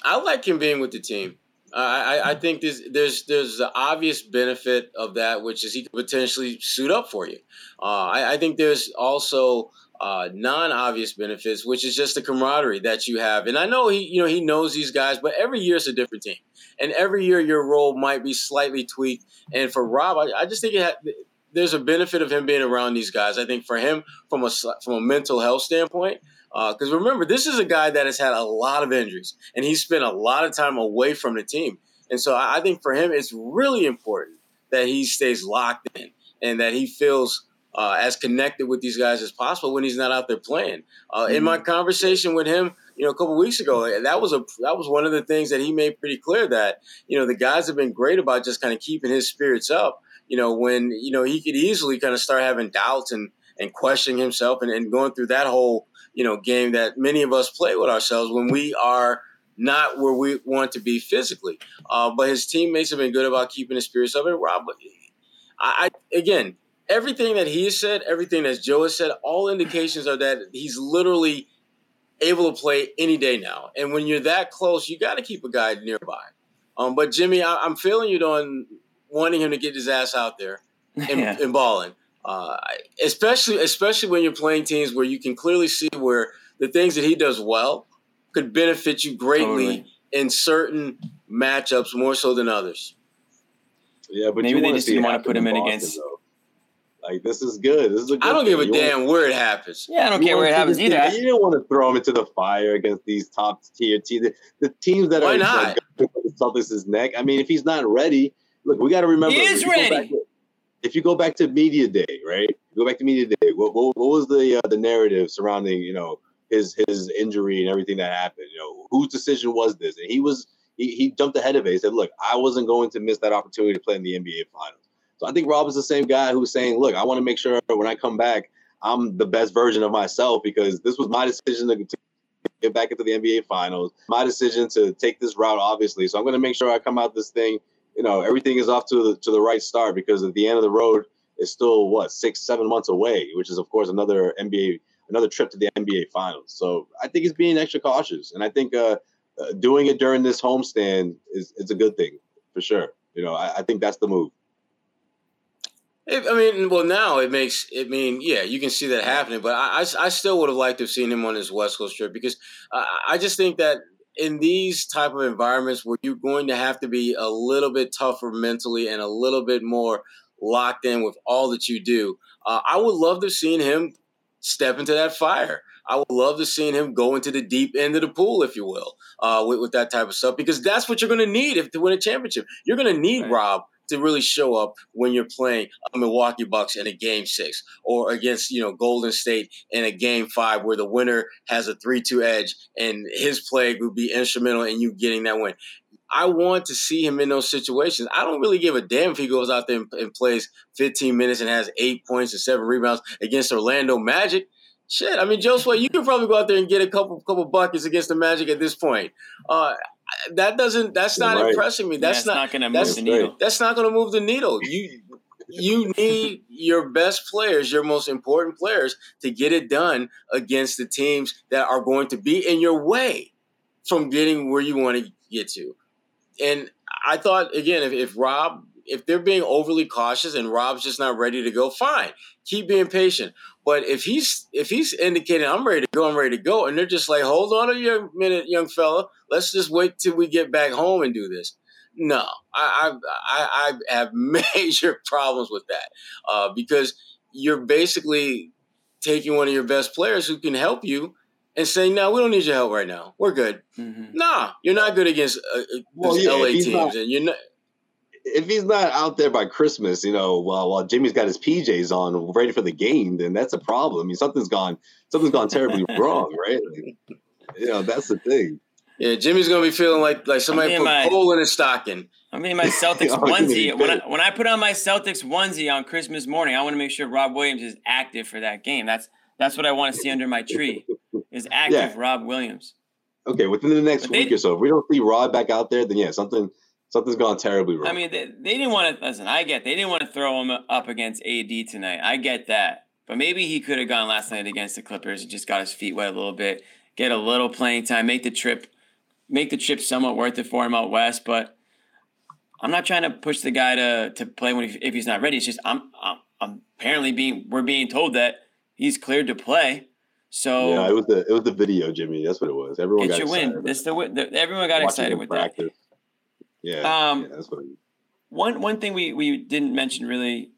I like him being with the team. I, I think there's there's there's the obvious benefit of that, which is he could potentially suit up for you. Uh, I, I, think there's also uh, non-obvious benefits, which is just the camaraderie that you have. And I know he, you know, he knows these guys, but every year it's a different team, and every year your role might be slightly tweaked. And for Rob, I, I just think there's a benefit of him being around these guys. I think for him, from a from a mental health standpoint, because uh, remember, this is a guy that has had a lot of injuries, and he's spent a lot of time away from the team. And so I, I think for him, it's really important that he stays locked in and that he feels uh, as connected with these guys as possible when he's not out there playing. Uh, mm-hmm. In my mm-hmm. conversation with him, you know, a couple weeks ago, that was a that was one of the things that he made pretty clear that you know the guys have been great about just kind of keeping his spirits up. You know, when you know he could easily kind of start having doubts and and questioning himself and, and going through that whole you know game that many of us play with ourselves when we are not where we want to be physically. Uh, but his teammates have been good about keeping his spirits up. And Rob, I, I again, everything that he has said, everything that Joe has said, all indications are that he's literally able to play any day now. And when you're that close, you got to keep a guy nearby. Um, but Jimmy, I, am feeling you on wanting him to get his ass out there and, yeah. and balling. Uh, especially, especially when you're playing teams where you can clearly see where the things that he does well could benefit you greatly totally. in certain matchups more so than others. Yeah, but maybe they just didn't want to put him in Boston, against. Though. Like this is good. This is a good I don't thing. give a you damn want, where it happens. Yeah, I don't care where it happens either. You didn't want to throw him into the fire against these top tier teams. The, the teams that are Why are not? Like, Celtics' neck. I mean, if he's not ready, look, we got to remember. He is ready. If you go back to media day, right? go back to media day. What, what, what was the uh, the narrative surrounding you know his his injury and everything that happened? You know, whose decision was this? And he was he, he jumped ahead of it. He said, "Look, I wasn't going to miss that opportunity to play in the NBA Finals." So I think Rob is the same guy who's saying, look, I want to make sure when I come back, I'm the best version of myself because this was my decision to get back into the NBA finals, my decision to take this route, obviously. So I'm going to make sure I come out this thing, you know, everything is off to the, to the right start because at the end of the road is still what, six, seven months away, which is of course another NBA, another trip to the NBA finals. So I think he's being extra cautious. And I think, uh, uh, doing it during this homestand is, is a good thing for sure. You know, I, I think that's the move. I mean, well, now it makes it mean, yeah, you can see that happening. But I, I, I still would have liked to have seen him on his West Coast trip because I, I just think that in these type of environments where you're going to have to be a little bit tougher mentally and a little bit more locked in with all that you do, uh, I would love to have seen him step into that fire. I would love to see him go into the deep end of the pool, if you will, uh, with, with, that type of stuff, because that's what you're going to need if to win a championship. You're going to need right. Rob to really show up when you're playing a Milwaukee Bucks in a game six or against, you know, Golden State in a game five where the winner has a 3 2 edge and his play would be instrumental in you getting that win. I want to see him in those situations. I don't really give a damn if he goes out there and, and plays 15 minutes and has eight points and seven rebounds against Orlando Magic. Shit, I mean, Josue, you can probably go out there and get a couple couple buckets against the Magic at this point. Uh, that doesn't. That's not right. impressing me. That's yeah, not, not going to move the needle. That's not going to move the needle. You you need your best players, your most important players, to get it done against the teams that are going to be in your way from getting where you want to get to. And I thought again, if, if Rob, if they're being overly cautious and Rob's just not ready to go, fine, keep being patient. But if he's if he's indicating I'm ready to go, I'm ready to go, and they're just like, hold on a young minute, young fella, let's just wait till we get back home and do this. No, I I, I have major problems with that uh, because you're basically taking one of your best players who can help you and saying, "No, we don't need your help right now. We're good." Mm-hmm. Nah, you're not good against uh, uh well, yeah, LA teams, not, and you're not. If he's not out there by Christmas, you know, while while Jimmy's got his PJs on, ready for the game, then that's a problem. I mean, something's gone, something's gone terribly wrong, right? Like, you know, that's the thing. Yeah, Jimmy's gonna be feeling like like somebody put my, coal in his stocking. I mean, my Celtics oh, onesie. When I, when I put on my Celtics onesie on Christmas morning, I want to make sure Rob Williams is active for that game. That's that's what I want to see under my tree. Is active yeah. Rob Williams. Okay, within the next week or so, if we don't see Rob back out there, then yeah, something something's gone terribly wrong. I mean, they, they didn't want to listen. I get they didn't want to throw him up against AD tonight. I get that, but maybe he could have gone last night against the Clippers and just got his feet wet a little bit, get a little playing time, make the trip make the trip somewhat worth it for him out west. But I'm not trying to push the guy to to play when he, if he's not ready. It's just I'm, I'm, I'm apparently being we're being told that he's cleared to play. So yeah, it was the it was the video, Jimmy. That's what it was. Everyone got excited. win. This the, the everyone got excited with practice. that. Yeah, um, yeah, that's what. One one thing we we didn't mention really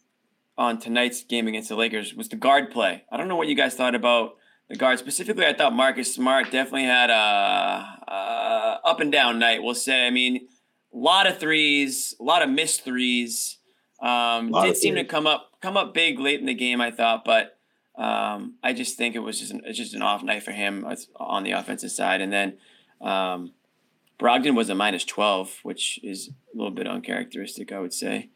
on tonight's game against the Lakers was the guard play. I don't know what you guys thought about the guard specifically. I thought Marcus Smart definitely had a, a up and down night. We'll say. I mean, a lot of threes, a lot of missed threes. Um, did seem to come up come up big late in the game. I thought, but um, I just think it was just an, just an off night for him on the offensive side. And then um, Brogdon was a minus twelve, which is a little bit uncharacteristic, I would say.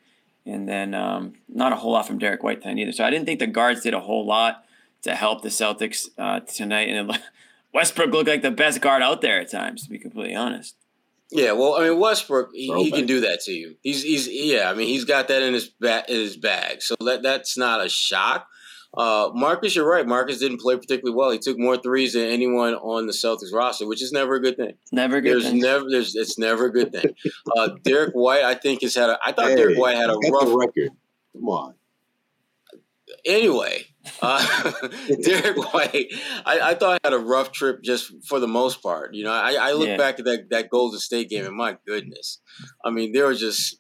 And then um, not a whole lot from Derrick White tonight either. So I didn't think the guards did a whole lot to help the Celtics uh, tonight. And Westbrook looked like the best guard out there at times, to be completely honest. Yeah, well, I mean Westbrook, he, he can do that to you. He's he's yeah, I mean he's got that in his ba- in his bag, so that that's not a shock. Uh, Marcus, you're right. Marcus didn't play particularly well. He took more threes than anyone on the Celtics roster, which is never a good thing. Never a good there's thing. never there's it's never a good thing. Uh, Derrick White, I think, has had a. I thought hey, Derrick White had a rough record. Come on. Anyway, uh, Derrick White, I, I, thought I had a rough trip just for the most part. You know, I, I look yeah. back at that, that Golden State game and my goodness, I mean, there was just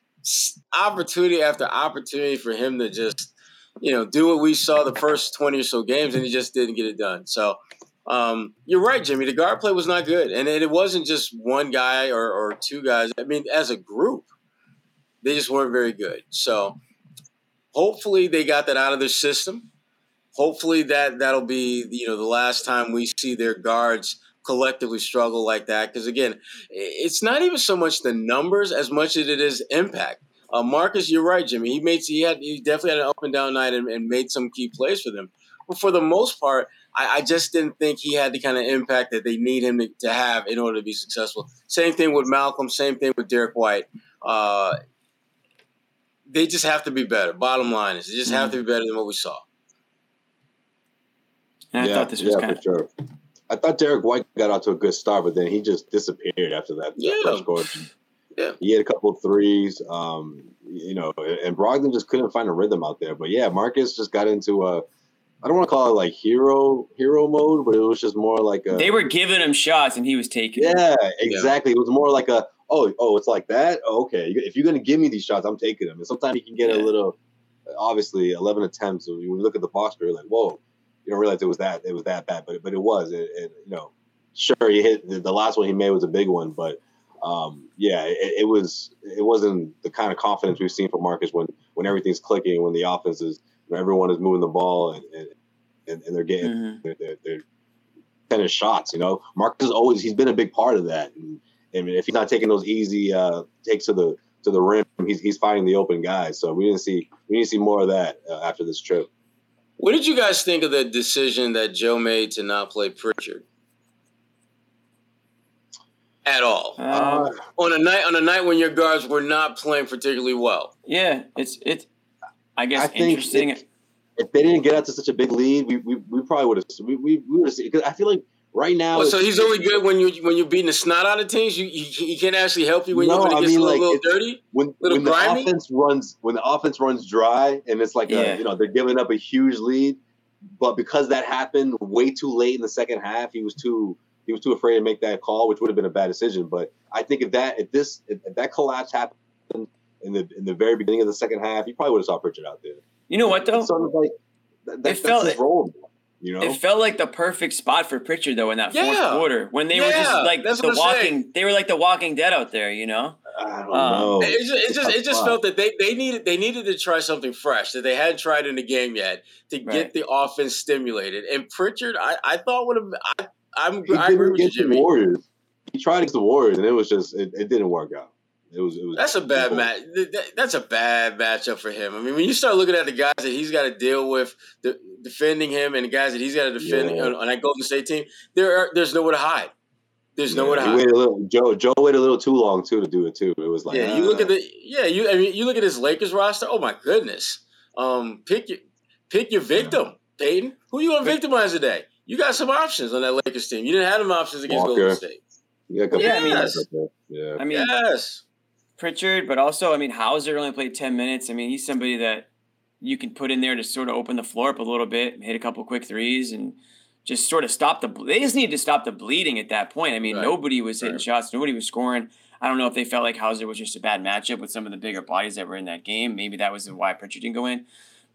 opportunity after opportunity for him to just, you know, do what we saw the first 20 or so games and he just didn't get it done. So, um, you're right, Jimmy. The guard play was not good. And it wasn't just one guy or, or two guys. I mean, as a group, they just weren't very good. So, hopefully they got that out of their system. Hopefully that that'll be you know the last time we see their guards collectively struggle like that. Because again, it's not even so much the numbers as much as it is impact. Uh, Marcus, you're right, Jimmy. He made he had he definitely had an up and down night and, and made some key plays for them. But for the most part, I, I, just didn't think he had the kind of impact that they need him to, to, have in order to be successful. Same thing with Malcolm. Same thing with Derrick White. Uh, they just have to be better. Bottom line is, they just mm-hmm. have to be better than what we saw. And yeah, I thought this was yeah, kind of sure. I thought Derrick White got out to a good start, but then he just disappeared after that, yeah. first quarter. Yeah. He had a couple of threes, um, you know, and Brogdon just couldn't find a rhythm out there. But yeah, Marcus just got into a I don't want to call it like hero hero mode, but it was just more like a, they were giving him shots and he was taking. Yeah, them. exactly. It was more like a oh, oh, it's like that. Oh, okay, if you're gonna give me these shots, I'm taking them. And sometimes you can get yeah. a little, obviously, 11 attempts. When you look at the box score, you're like, whoa, you don't realize it was that it was that bad, but but it was. And, it you know, sure, he hit the last one he made was a big one, but um, yeah, it, it, was it wasn't the kind of confidence we've seen from Marcus when when everything's clicking, when the offense is, when everyone is moving the ball and and, and, they're getting mm-hmm. they're, they're, they're tennis shots. You know, Marcus is always he's been a big part of that. And, I mean, if he's not taking those easy uh, takes to the to the rim, he's he's finding the open guys. So we didn't see we didn't see more of that uh, after this trip. What did you guys think of the decision that Joe made to not play Pritchard? At all uh, on a night on a night when your guards were not playing particularly well. Yeah, it's it's. I guess I interesting. If, if they didn't get out to such a big lead, we we, we probably would have we we, we would have because I feel like Right now, well, so he's only good when you when you're beating the snot out of teams. You he, he can't actually help you when, no, you, when it gets mean, a little, like, little dirty, when, little when grimy? the offense runs when the offense runs dry and it's like yeah. a, you know they're giving up a huge lead, but because that happened way too late in the second half, he was too he was too afraid to make that call, which would have been a bad decision. But I think if that if this if, if that collapse happened in the in the very beginning of the second half, he probably would have saw Pritchard out there. You know what though? It's sort of like that, it felt his role. You know, it felt like the perfect spot for Pritchard though in that fourth Yeah. quarter when they Yeah, were just like the what saying. walking. They were like the Walking Dead out there, you know. I don't Um, know. It just, it just, it just felt that they, they needed they needed to try something fresh that they hadn't tried in the game yet to Right. get the offense stimulated. And Pritchard, I, I thought would have. I, I'm, He I agree it with you, Warriors. He tried against the Warriors, and it was just it, it didn't work out. It was it was. That's a bad match. th- th- That's a bad matchup for him. I mean, when you start looking at the guys that he's got to deal with, the, defending him, and the guys that he's got to defend Yeah. on, on that Golden State team, there are, there's nowhere to hide. There's nowhere to hide. little. Joe Joe waited a little too long too to do it too. It was like yeah, you look at the yeah, you I mean, you look at his Lakers roster. Oh my goodness. Um, pick your pick your victim, Payton. Who you gonna victimize today? You got some options on that Lakers team. You didn't have them options against Walker. Golden State. yeah, a couple Yeah, I mean- guys up there. yeah. I mean, Yes. Pritchard, but also I mean Hauser only played ten minutes. I mean he's somebody that you can put in there to sort of open the floor up a little bit, hit a couple quick threes, and just sort of stop the. They just need to stop the bleeding at that point. I mean Right. nobody was hitting Right. shots, nobody was scoring. I don't know if they felt like Hauser was just a bad matchup with some of the bigger bodies that were in that game. Maybe that was why Pritchard didn't go in.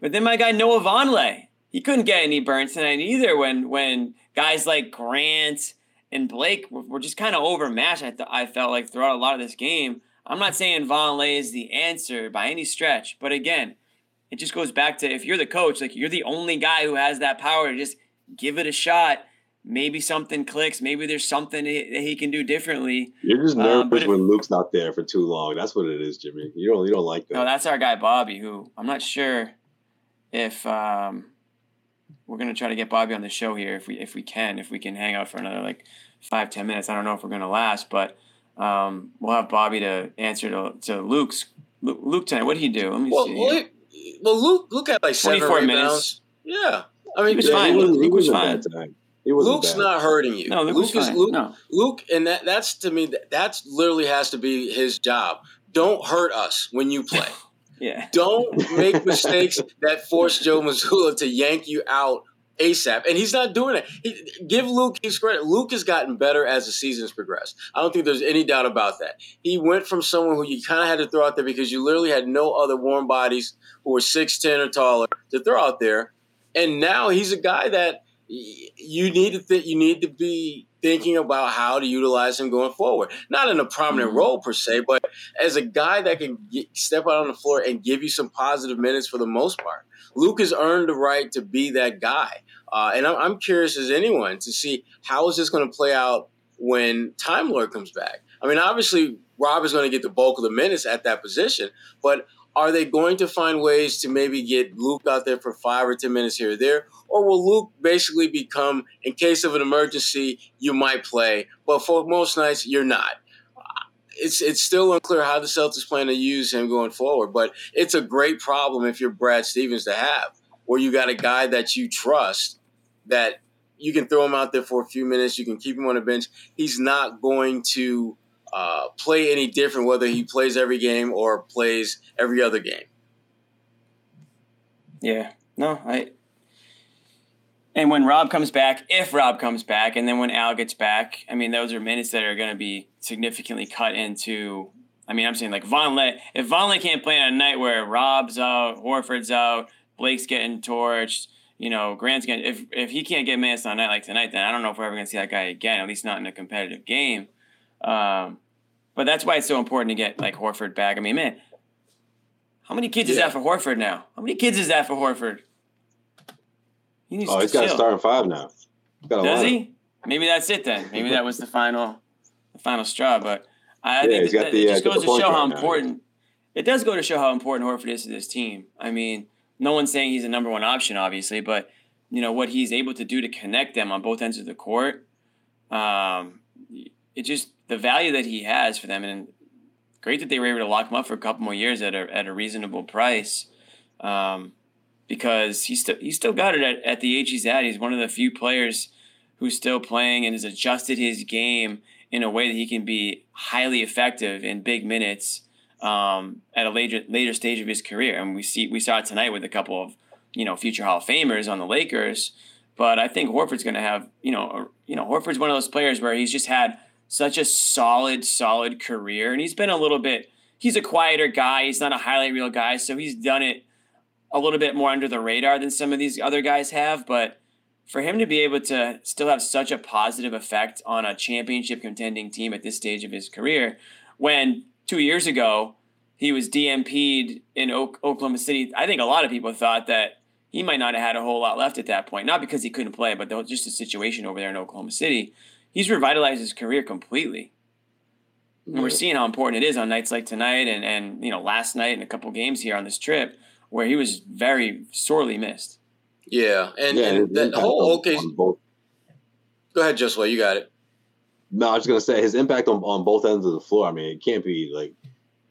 But then my guy Noah Vonleh, he couldn't get any burns tonight either. When when guys like Grant and Blake were, were just kind of overmatched. I, th- I felt like throughout a lot of this game. I'm not saying Vonleh is the answer by any stretch, but again, it just goes back to if you're the coach, like you're the only guy who has that power to just give it a shot. Maybe something clicks. Maybe there's something that he can do differently. You're just Uh, nervous if- when Luke's not there for too long. That's what it is, Jimmy. You don't you don't like that. No, that's our guy Bobby, who I'm not sure if um, we're gonna try to get Bobby on the show here if we if we can if we can hang out for another like five ten minutes. I don't know if we're gonna last, but um, we'll have Bobby to answer to, to Luke's Luke, Luke tonight. What did he do? Let me Well, see. well, well, Luke, Luke had like seven 24 rebounds. minutes. Yeah, I mean, He was Yeah, fine. He wasn't, he Luke was wasn't fine. tonight. He Luke's bad. not hurting you. no, Luke, was is fine. Luke. No, Luke, and that that's to me that that's literally has to be his job. Don't hurt us when you play. yeah, Don't make mistakes that force Joe Mazzulla to yank you out ASAP. And he's not doing it. He, give Luke his credit. Luke has gotten better as the season's progressed. I don't think there's any doubt about that. He went from someone who you kind of had to throw out there because you literally had no other warm bodies who were 6'10 or taller to throw out there. And now he's a guy that you need to think you need to be thinking about how to utilize him going forward. Not in a prominent Mhm. role per se, but as a guy that can get, step out on the floor and give you some positive minutes for the most part. Luke has earned the right to be that guy. Uh, and I'm, I'm curious as anyone to see how is this going to play out when Time Lord comes back. I mean, obviously, Rob is going to get the bulk of the minutes at that position, but are they going to find ways to maybe get Luke out there for five or 10 minutes here or there? Or will Luke basically become, in case of an emergency, you might play, but for most nights, you're not? It's, it's still unclear how the Celtics plan to use him going forward, but it's a great problem if you're Brad Stevens to have, where you got a guy that you trust that you can throw him out there for a few minutes, you can keep him on the bench. He's not going to uh, play any different whether he plays every game or plays every other game. yeah. No, I. And when Rob comes back, if Rob comes back, and then when Al gets back, I mean, those are minutes that are going to be significantly cut into. I mean, I'm saying like Vonleh. If Vonleh can't play on a night where Rob's out, Horford's out, Blake's getting torched, you know, Grant's getting. If if he can't get minutes on a night like tonight, then I don't know if we're ever going to see that guy again. At least not in a competitive game. Um, but that's why it's so important to get like Horford back. I mean, man, how many kids is that for Horford now? How many kids is that for Horford? He needs Oh, to he's got a starting five now. Got a Does he? Maybe that's it then. Maybe that was the final, the final straw. But I, I Yeah, think he's that, got the, it uh, just got goes to show how guard now, important. It does go to show how important Horford is to this team. I mean, no one's saying he's a number one option, obviously, but you know what he's able to do to connect them on both ends of the court. Um, it just the value that he has for them, and great that they were able to lock him up for a couple more years at a at a reasonable price. Um, because he's still he's still got it at, at the age he's at. He's one of the few players who's still playing and has adjusted his game in a way that he can be highly effective in big minutes um, at a later later stage of his career. And we see we saw it tonight with a couple of you know future Hall of Famers on the Lakers. But I think Horford's going to have you know you know Horford's one of those players where he's just had such a solid solid career, and he's been a little bit. He's a quieter guy. He's not a highlight reel guy, so he's done it a little bit more under the radar than some of these other guys have. But for him to be able to still have such a positive effect on a championship contending team at this stage of his career, when two years ago he was DNP'd in Oklahoma City, I think a lot of people thought that he might not have had a whole lot left at that point. Not because he couldn't play, but just the situation over there in Oklahoma City. He's revitalized his career completely. And we're seeing how important it is on nights like tonight and, and you know last night and a couple games here on this trip where he was very sorely missed. Yeah, and, yeah, and that whole okay. Go ahead, Josue. You got it. No, I was just gonna say his impact on, on both ends of the floor. I mean, it can't be like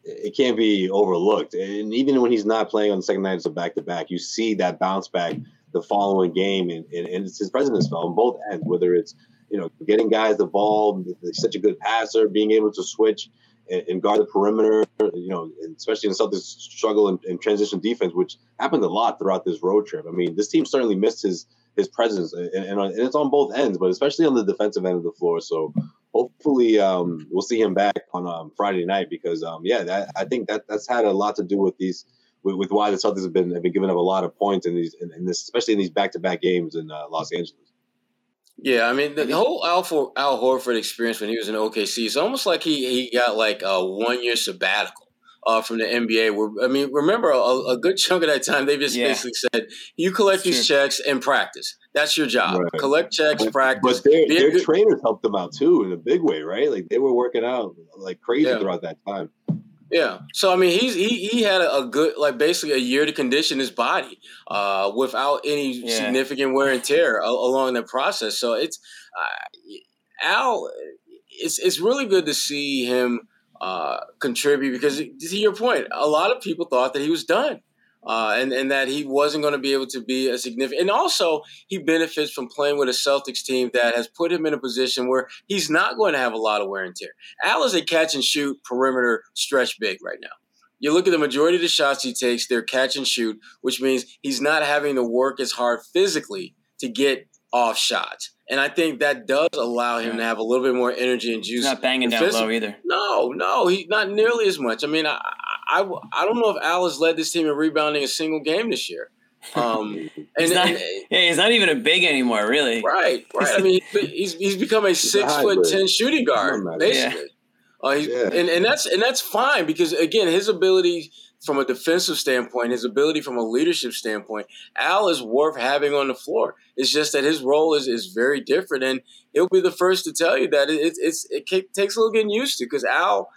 it can't be overlooked. And even when he's not playing on the second night, it's a back to back. You see that bounce back the following game, and, and, and it's his presence on both ends. Whether it's you know getting guys the ball, such a good passer, being able to switch and, and guard the perimeter. You know, especially in Celtics struggle in, in transition defense, which happened a lot throughout this road trip. I mean, this team certainly missed his his presence, and, and, and it's on both ends, but especially on the defensive end of the floor. So hopefully um, we'll see him back on um, Friday night because um, yeah, that, I think that that's had a lot to do with these with, with, why the Celtics have been have been giving up a lot of points in these in, in this especially in these back to back games in uh, Los Angeles. Yeah, I mean the, the whole Al, For, Al Horford experience when he was in OKC, it's almost like he he got like a one year sabbatical uh, from the NBA. Where, I mean, remember a, a, good chunk of that time they just yeah. basically said, "You collect these checks and practice. That's your job. Right. Collect checks, but, practice." But their, their good- trainers helped them out too in a big way, right? Like they were working out like crazy yeah. throughout that time. Yeah. So I mean, he's he he had a, a, good like basically a year to condition his body uh, without any yeah. significant wear and tear along the process. So it's uh, Al. It's it's really good to see him uh, contribute because to your point, a lot of people thought that he was done. Uh, and, and that he wasn't going to be able to be a significant. And also, he benefits from playing with a Celtics team that has put him in a position where he's not going to have a lot of wear and tear. Al is a catch and shoot perimeter stretch big right now. You look at the majority of the shots he takes, they're catch and shoot, which means he's not having to work as hard physically to get off shots. And I think that does allow him yeah. to have a little bit more energy and juice. He's not banging down low either. No, no, he's not nearly as much. I mean, I, I, I don't know if Al has led this team in rebounding a single game this year. Um, and, he's not, and, yeah, he's not even a big anymore, really. Right, right. I mean, he's he's become a six foot ten shooting guard, basically. Yeah. Uh, yeah. and, and that's and that's fine because again, his ability from a defensive standpoint, his ability from a leadership standpoint, Al is worth having on the floor. It's just that his role is, is very different, and he'll be the first to tell you that it, it's it takes a little getting used to because Al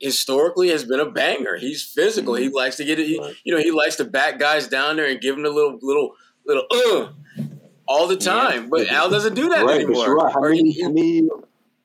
historically has been a banger. He's physical. Mm-hmm. He likes to get it. He, you know, he likes to back guys down there and give them a little little little uh all the time. Yeah. But Al doesn't do that right, anymore. Right. How, many, how many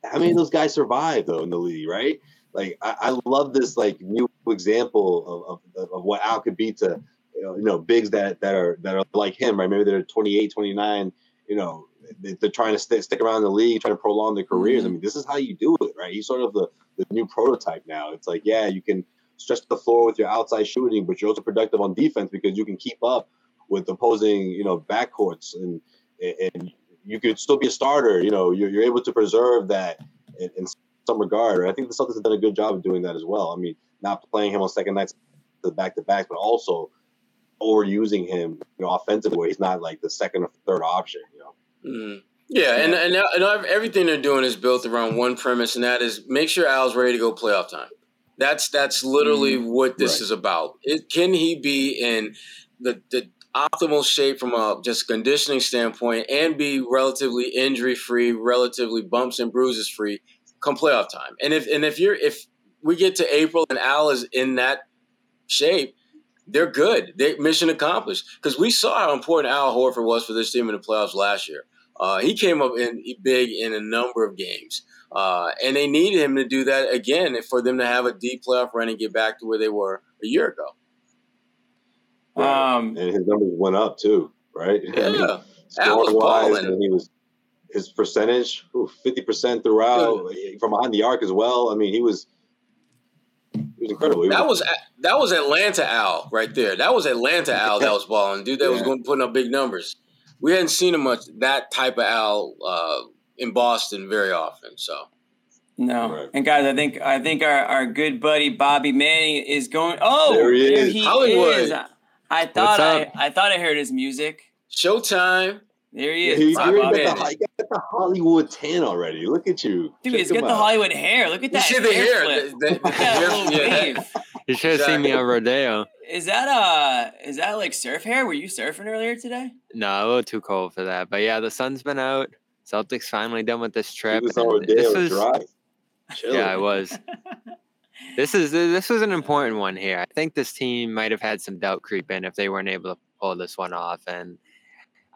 how many of those guys survive though in the league, right? Like I, I love this like new example of, of, of what Al could be to you know bigs that that are that are like him, right? Maybe they're 28, 29, you know, they're trying to st- stick around the league, trying to prolong their careers. Mm-hmm. I mean, this is how you do it, right? He's sort of the, the new prototype now. It's like, yeah, you can stretch the floor with your outside shooting, but you're also productive on defense because you can keep up with opposing, you know, backcourts and and you could still be a starter. You know, you're, you're able to preserve that in, in some regard. Right? I think the Celtics have done a good job of doing that as well. I mean, not playing him on second nights, the back to back, but also overusing him, you know, offensively where he's not like the second or third option. You know. Mm-hmm. Yeah, and, and and everything they're doing is built around one premise, and that is make sure Al's ready to go playoff time. That's that's literally mm, what this right. is about. It, can he be in the the optimal shape from a just conditioning standpoint and be relatively injury free, relatively bumps and bruises free come playoff time. And if and if you're if we get to April and Al is in that shape, they're good. They mission accomplished because we saw how important Al Horford was for this team in the playoffs last year. Uh, he came up in big in a number of games, uh, and they needed him to do that again for them to have a deep playoff run and get back to where they were a year ago. Um, and his numbers went up too, right? Yeah, I mean, Al was wise, and he was his percentage, fifty percent throughout Good. from behind the arc as well. I mean, he was he was incredible. that was that was Atlanta Al right there. That was Atlanta Al that was balling, dude. That yeah. was going putting up big numbers. We hadn't seen him much that type of Al uh, in Boston very often. So. No, right. and guys, I think I think our, our good buddy Bobby Manning is going. Oh, there he is. He Hollywood. Is. I, I thought I I thought I heard his music. Showtime. There he is. He, got the, got the Hollywood tan already. Look at you. Dude, Check he's got out. the Hollywood hair. Look at that. You see the hair. The, the, Look at that little wave. You should have exactly. seen me on Rodeo. Is that uh is that like surf hair? Were you surfing earlier today? No, a little too cold for that. But yeah, the sun's been out. Celtics finally done with this trip. Was this was dry. Yeah, I was. this is this was an important one here. I think this team might have had some doubt creep in if they weren't able to pull this one off, and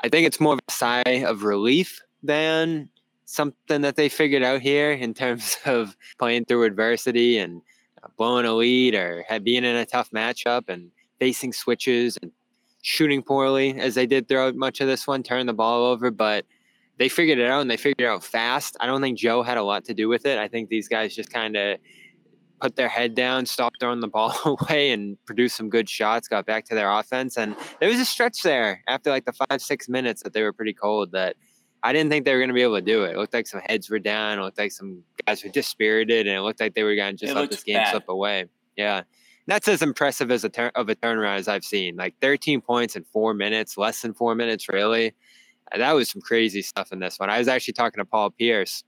I think it's more of a sigh of relief than something that they figured out here in terms of playing through adversity and blowing a lead or being in a tough matchup and facing switches and shooting poorly as they did throughout much of this one, turn the ball over, but they figured it out and they figured it out fast. I don't think Joe had a lot to do with it. I think these guys just kind of put their head down, stopped throwing the ball away, and produced some good shots. Got back to their offense, and there was a stretch there after like the five six minutes that they were pretty cold. That I didn't think they were going to be able to do it. It looked like some heads were down. It looked like some guys were dispirited, and it looked like they were going to just it let this game bad. slip away. Yeah. That's as impressive as a tur- of a turnaround as I've seen. Like 13 points in four minutes, less than four minutes, really. That was some crazy stuff in this one. I was actually talking to Paul Pierce,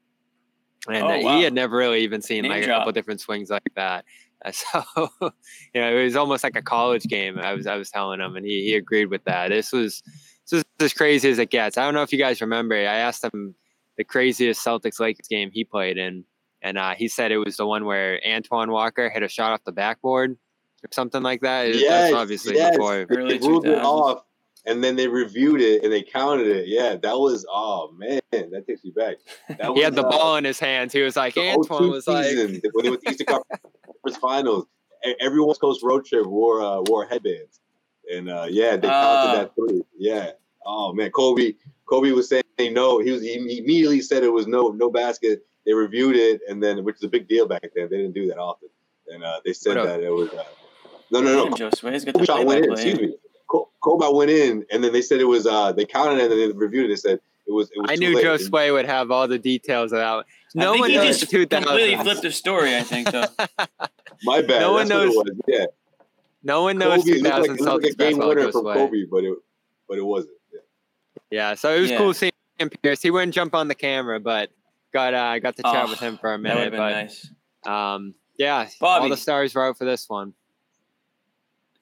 and oh, uh, wow. he had never really even seen Name like a couple different swings like that. so, you know, it was almost like a college game. I was I was telling him, and he he agreed with that. This was this is as crazy as it gets. I don't know if you guys remember. I asked him the craziest Celtics Lakers game he played in, and uh, he said it was the one where Antoine Walker hit a shot off the backboard or something like that. Yes, That's obviously yes. before early they ruled it off and then they reviewed it and they counted it. Yeah, that was oh man, that takes you back. That he was, had the uh, ball in his hands. He was like Antoine was season, like when they went to Eastern Conference Finals. Every West Coast road trip wore uh, wore headbands, and uh, yeah, they counted uh, that through. Yeah. Oh man, Kobe. Kobe was saying no. He was he immediately said it was no no basket. They reviewed it, and then which is a big deal back then. They didn't do that often, and uh, they said that it was. Uh, no, no, no. Josue's got the play by play. Excuse me. Kobe went in, and then they said it was. Uh, they counted it, and they reviewed it. They said it was. It was I knew late. Josue would have all the details about. No one knows the 2000s. Completely flipped the story. I think though. My bad. No one knows. Yeah. No one knows Kobe 2000 like, like a game winner from Kobe, but it, but it wasn't. Yeah. Yeah. So it was yeah. cool seeing him Pierce. He wouldn't jump on the camera, but got uh, got to chat oh, with him for a minute. but nice. um, yeah, Bobby. all the stars were out for this one.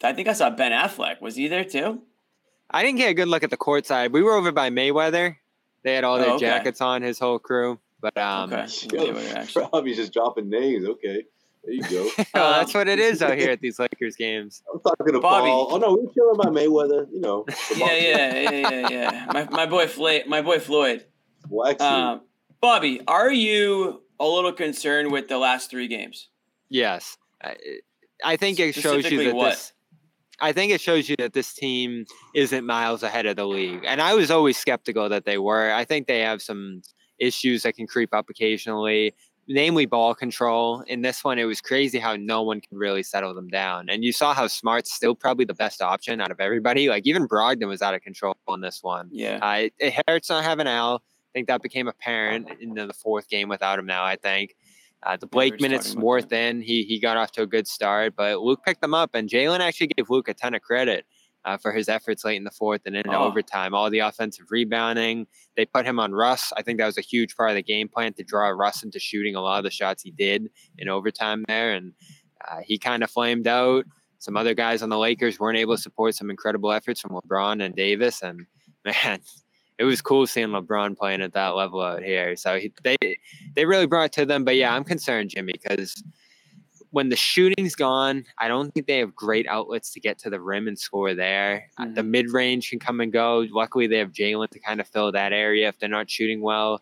I think I saw Ben Affleck. Was he there too? I didn't get a good look at the court side. We were over by Mayweather. They had all their oh, okay. jackets on, his whole crew. But um, okay. probably just dropping names. Okay, there you go. oh, that's what it is out here at these Lakers games. I'm talking to Bobby. Paul. Oh no, we're chilling by Mayweather. You know. yeah, yeah, yeah, yeah, yeah. My my boy Floyd. My boy Floyd. Um, Bobby, are you a little concerned with the last three games? Yes, I, I think it shows you that what? this I think it shows you that this team isn't miles ahead of the league. And I was always skeptical that they were. I think they have some issues that can creep up occasionally, namely ball control. In this one, it was crazy how no one could really settle them down. And you saw how Smart's still probably the best option out of everybody. Like even Brogdon was out of control on this one. Yeah. Uh, it, it hurts not having Al. I think that became apparent in the fourth game without him now, I think. Uh, the Blake minutes worth in. He he got off to a good start, but Luke picked them up, and Jaylen actually gave Luke a ton of credit uh, for his efforts late in the fourth and into oh. overtime. All the offensive rebounding. They put him on Russ. I think that was a huge part of the game plan to draw Russ into shooting a lot of the shots he did in overtime there, and uh, he kind of flamed out. Some other guys on the Lakers weren't able to support some incredible efforts from LeBron and Davis, and man, it was cool seeing LeBron playing at that level out here. So he, they they really brought it to them. But yeah, I'm concerned, Jimmy, because when the shooting's gone, I don't think they have great outlets to get to the rim and score there. Uh, mm-hmm. the mid range can come and go. Luckily, they have Jaylen to kind of fill that area if they're not shooting well.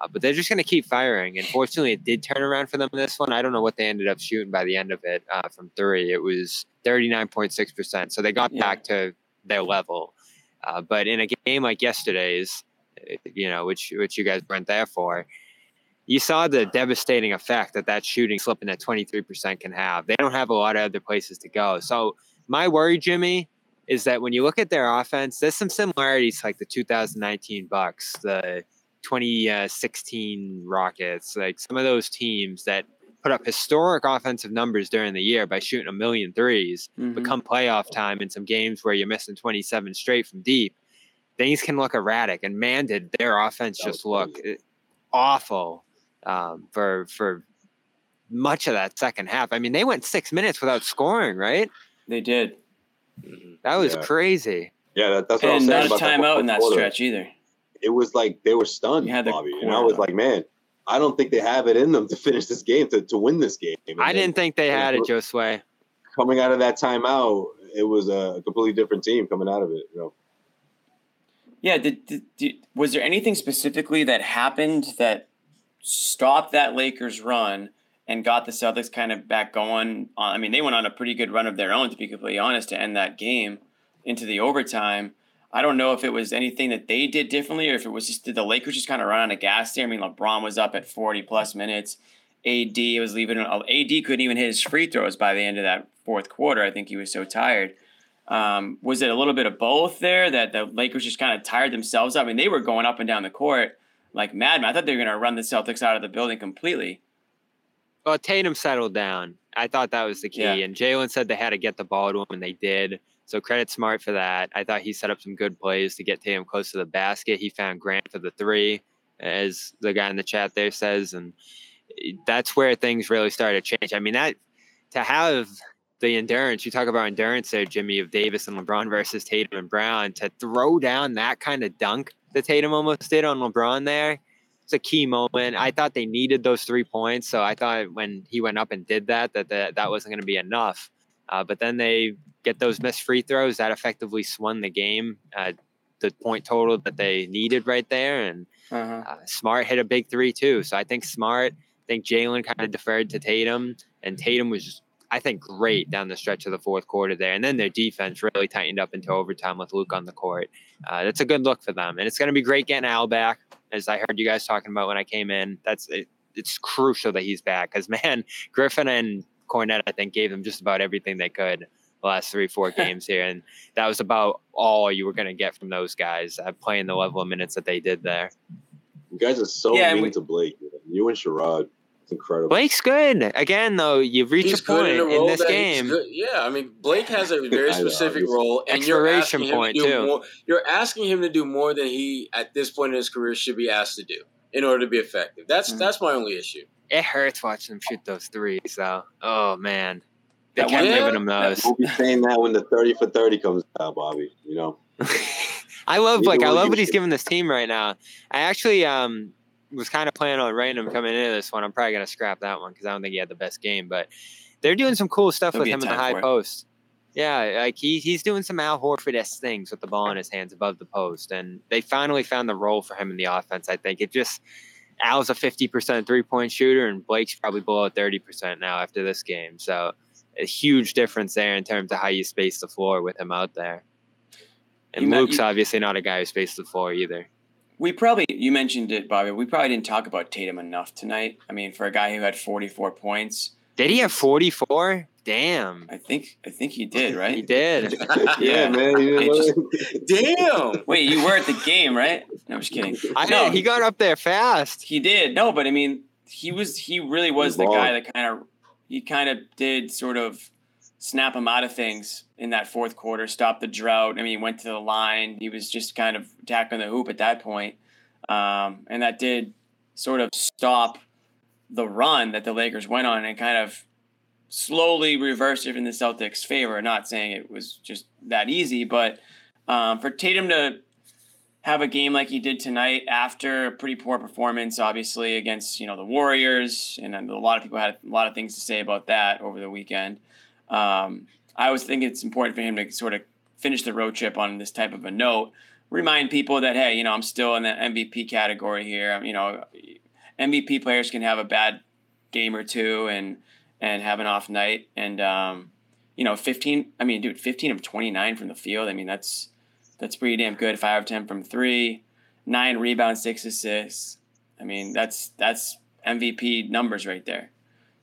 Uh, but they're just going to keep firing. And fortunately, it did turn around for them in this one. I don't know what they ended up shooting by the end of it uh, from three. It was 39.6%. So they got yeah. back to their level. Uh, but in a game like yesterday's, eh, you know, which which you guys weren't there for, you saw the devastating effect that that shooting slipping at 23% can have. They don't have a lot of other places to go. So my worry, Jimmy, is that when you look at their offense, there's some similarities like the 2019 Bucks, the 2016 Rockets, like some of those teams that put up historic offensive numbers during the year by shooting a million threes, mm-hmm. but come playoff time in some games where you're missing 27 straight from deep, things can look erratic. And man, did their offense just look awful um, for for much of that second half. I mean, they went six minutes without scoring, right? They did. That was yeah. crazy. Yeah, that, that's what and I was saying. And not a timeout in that quarter. stretch either. It was like they were stunned, Bobby. And I was like, man, I don't think they have it in them to finish this game to, to win this game. And I didn't think they had it, Josue. Coming out of that timeout, it was a completely different team coming out of it. You know. Yeah. Did, did, did, was there anything specifically that happened that stopped that Lakers run and got the Celtics kind of back going? I mean, they went on a pretty good run of their own, to be completely honest, to end that game into the overtime. I don't know if it was anything that they did differently or if it was just did the Lakers just kind of run on a gas there. I mean, LeBron was up at 40 plus minutes. AD was leaving. AD couldn't even hit his free throws by the end of that fourth quarter. I think he was so tired. Um, was it a little bit of both there that the Lakers just kind of tired themselves up? I mean, they were going up and down the court like madmen. I thought they were going to run the Celtics out of the building completely. Well, Tatum settled down. I thought that was the key. Yeah. And Jaylen said they had to get the ball to him, and they did. So credit Smart for that. I thought he set up some good plays to get Tatum close to the basket. He found Grant for the three, as the guy in the chat there says, and that's where things really started to change. I mean, that to have the endurance you talk about endurance there, Jimmy, of Davis and LeBron versus Tatum and Brown to throw down that kind of dunk that Tatum almost did on LeBron there. It's a key moment. I thought they needed those three points, so I thought when he went up and did that, that that, that wasn't going to be enough. Uh, but then they get those missed free throws that effectively swung the game, uh, the point total that they needed right there. And uh-huh. uh, Smart hit a big three too. So I think Smart, I think Jaylen kind of deferred to Tatum, and Tatum was. I think great down the stretch of the fourth quarter there, and then their defense really tightened up into overtime with Luke on the court. Uh, that's a good look for them, and it's going to be great getting Al back, as I heard you guys talking about when I came in. That's it, it's crucial that he's back because man, Griffin and Kornet I think gave them just about everything they could the last three, four games here. And that was about all you were going to get from those guys uh, playing the level of minutes that they did there. You guys are so yeah, mean we, to Blake. You and Sherrod. It's incredible. Blake's good. Again, though, you've reached he's a point in, a in this game. Yeah, I mean, Blake has a very specific role, and you're asking point, him to do more. You're asking him to do more than he, at this point in his career, should be asked to do in order to be effective. That's mm-hmm. that's my only issue. It hurts watching him shoot those threes. So, oh man, they that kept giving him those. We'll be saying that when the thirty for thirty comes out, Bobby. You know. I love like I love what he's giving this team right now. I actually um was kind of planning on random coming into this one. I'm probably gonna scrap that one because I don't think he had the best game, but they're doing some cool stuff There'll with him in the high post. Yeah, like he, he's doing some Al Horford s things with the ball in his hands above the post, and they finally found the role for him in the offense. I think it just Al's a 50% three point shooter, and Blake's probably below 30% now after this game. So a huge difference there in terms of how you space the floor with him out there. And you Luke's you, obviously not a guy who spaces the floor either. We probably, you mentioned it, Bobby. We probably didn't talk about Tatum enough tonight. I mean, for a guy who had 44 points. Did he have 44? Damn. I think I think he did, right? he did. yeah, man. Just, damn. Wait, you were at the game, right? No, I'm just kidding. I know he got up there fast. He did. No, but I mean, he was he really was the guy that kind of he kind of did sort of snap him out of things in that fourth quarter, stop the drought. I mean, he went to the line. He was just kind of attacking the hoop at that point. Um, and that did sort of stop the run that the Lakers went on and kind of slowly reversed it in the Celtics' favor. Not saying it was just that easy, but um, for Tatum to have a game like he did tonight after a pretty poor performance, obviously against you know the Warriors, and a lot of people had a lot of things to say about that over the weekend. Um, I always think it's important for him to sort of finish the road trip on this type of a note. Remind people that hey, you know, I'm still in the MVP category here. You know, MVP players can have a bad game or two and and have an off night, and um, you know, 15. I mean, dude, 15 of 29 from the field. I mean, that's that's pretty damn good. Five of ten from three, nine rebounds, six assists. I mean, that's that's MVP numbers right there.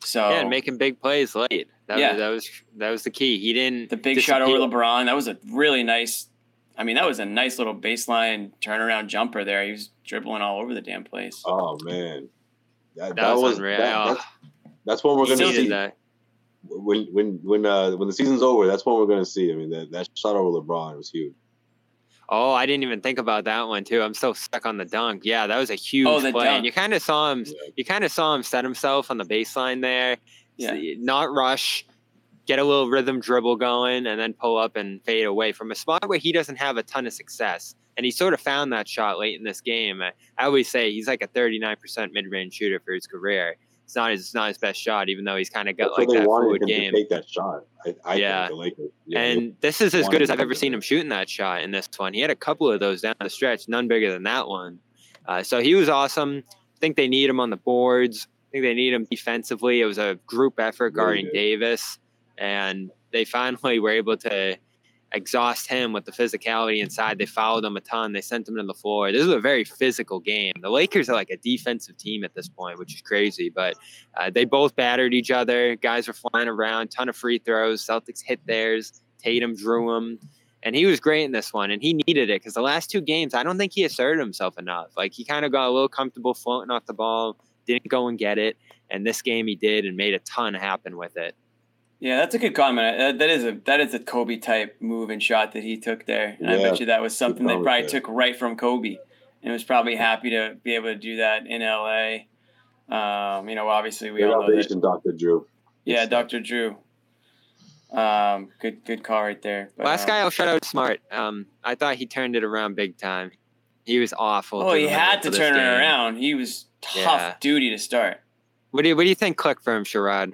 So yeah, making big plays late. That yeah. was, that was that was the key. He didn't the big disappear. shot over LeBron. That was a really nice. I mean, that was a nice little baseline turnaround jumper there. He was dribbling all over the damn place. Oh man, that, that, that was, was unreal. That, that's, that's what we're going to see. That. When when when uh when the season's over, that's what we're going to see. I mean, that that shot over LeBron was huge. Oh, I didn't even think about that one too. I'm so stuck on the dunk. Yeah, that was a huge oh, play. Dunk. And you kind of saw him. You kind of saw him set himself on the baseline there. Yeah. Not rush, get a little rhythm dribble going, and then pull up and fade away from a spot where he doesn't have a ton of success. And he sort of found that shot late in this game. I always say he's like a 39% mid-range shooter for his career it's not his not his best shot, even though he's kind of got That's like that fluid game. take that shot. I, I yeah. yeah. And this is as good as I've ever seen him shooting that shot in this one. He had a couple of those down the stretch, none bigger than that one. Uh, so he was awesome. I think they need him on the boards. I think they need him defensively. It was a group effort guarding really Davis, and they finally were able to exhaust him with the physicality inside. They followed him a ton. They sent him to the floor. This is a very physical game. The Lakers are like a defensive team at this point, which is crazy. But uh, they both battered each other. Guys were flying around, ton of free throws. Celtics hit theirs. Tatum drew them. And he was great in this one, and he needed it because the last two games, I don't think he asserted himself enough. Like he kind of got a little comfortable floating off the ball, didn't go and get it. And this game, he did and made a ton happen with it. Yeah, that's a good comment. That, that is a that is a Kobe type move and shot that he took there, and yeah, I bet you that was something they probably took right from Kobe, and was probably happy to be able to do that in LA. Um, you know, obviously we all know that. Dr. Drew. Yeah, Dr. Drew. Um, good good call right there. But, Last um, guy I'll shout out Smart. Um, I thought he turned it around big time. He was awful. Oh, he had to turn it around. He was tough yeah. duty to start. What do you What do you think clicked for him, Sherrod?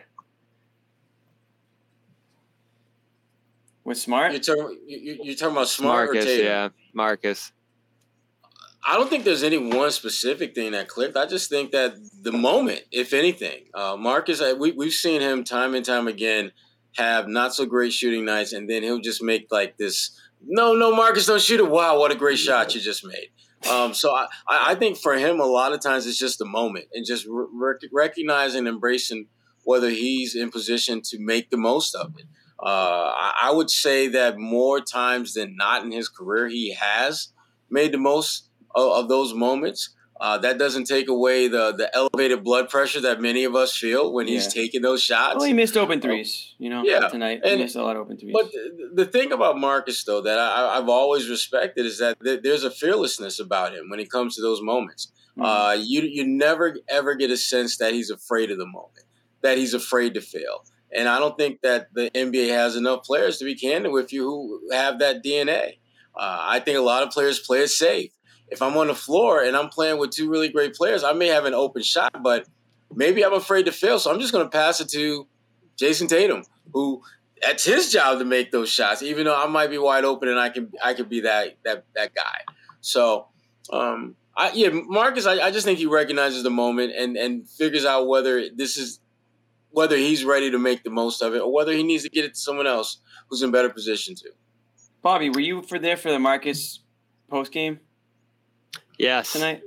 With Smart? You're talking, you're talking about Smart Marcus, yeah, Marcus. I don't think there's any one specific thing that clicked. I just think that the moment, if anything, uh, Marcus, we, we've seen him time and time again have not so great shooting nights, and then he'll just make like this. No, no, Marcus, don't shoot it. Wow, what a great shot you just made. Um, so I, I think for him, a lot of times it's just the moment and just re- recognizing, embracing whether he's in position to make the most of it. Uh, I would say that more times than not in his career, he has made the most of, of those moments. Uh, that doesn't take away the the elevated blood pressure that many of us feel when he's taking those shots. Well, he missed open threes, you know. Yeah, tonight and, he missed a lot of open threes. But the, the thing about Marcus, though, that I, have always respected is that th- there's a fearlessness about him when it comes to those moments. Mm-hmm. Uh, you you never ever get a sense that he's afraid of the moment, that he's afraid to fail. And I don't think that the NBA has enough players to be candid with you who have that DNA. Uh, I think a lot of players play it safe. If I'm on the floor and I'm playing with two really great players, I may have an open shot, but maybe I'm afraid to fail. So I'm just going to pass it to Jayson Tatum, who that's his job to make those shots, even though I might be wide open and I can I could be that that that guy. So um, I, yeah, Marcus, I, I just think he recognizes the moment and and figures out whether this is whether he's ready to make the most of it or whether he needs to get it to someone else who's in better position to. Bobby, were you for there for the Marcus post game? Yes. Tonight.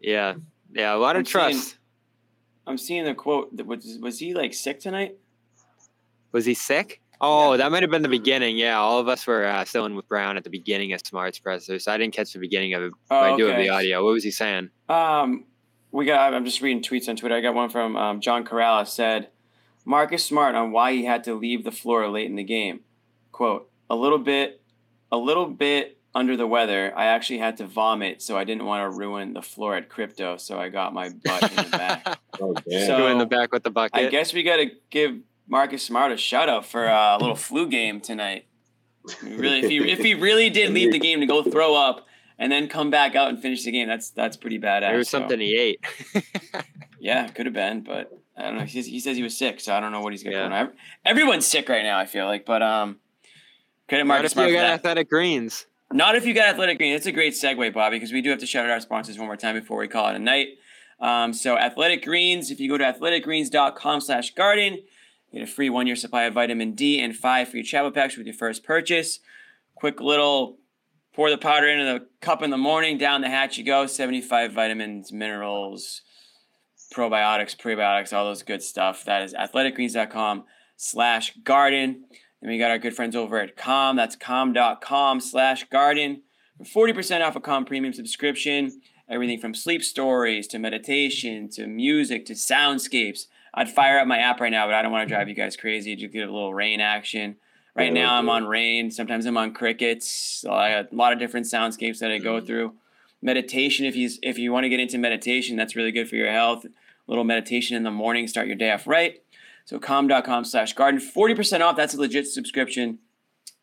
Yeah. Yeah. A lot I'm of trust. Seeing, I'm seeing the quote. Was was he like sick tonight? Was he sick? Oh, yeah. that might have been the beginning. Yeah, all of us were uh, still in with Brown at the beginning of Smart's presser, so I didn't catch the beginning of it. Oh, I do have the audio. What was he saying? Um, we got. I'm just reading tweets on Twitter. I got one from um, John Corrales said Marcus Smart on why he had to leave the floor late in the game. Quote, a little bit, a little bit under the weather. I actually had to vomit, so I didn't want to ruin the floor at crypto, so I got my butt in the back. oh, So in the back with the bucket. I guess we got to give Marcus Smart a shout out for a little flu game tonight. Really, if he if he really did leave the game to go throw up and then come back out and finish the game, that's that's pretty badass. There was something so. he ate. yeah, could have been, but I don't know. He says, he says he was sick, so I don't know what he's got yeah. going on. Everyone's sick right now. I feel like, but um, credit Marcus Smart. Not if you got athletic greens. Not if you got athletic greens. It's a great segue, Bobby, because we do have to shout out our sponsors one more time before we call it a night. Um, so athletic greens. If you go to athleticgreens.com slash garden, get a free one-year supply of vitamin D and five free travel packs with your first purchase. Quick little pour the powder into the cup in the morning. Down the hatch you go. Seventy-five vitamins, minerals probiotics, prebiotics, all those good stuff. That is athleticgreens.com slash garden. And we got our good friends over at Calm. That's calm.com slash garden. 40% off a Calm premium subscription. Everything from sleep stories to meditation to music to soundscapes. I'd fire up my app right now, but I don't want to drive you guys crazy. Just get a little rain action. Right now, I'm on rain. Sometimes I'm on crickets. a lot of different soundscapes that I go mm-hmm. through. Meditation, if you if you want to get into meditation, that's really good for your health. A little meditation in the morning, start your day off right. So calm.com slash garden, 40% off. That's a legit subscription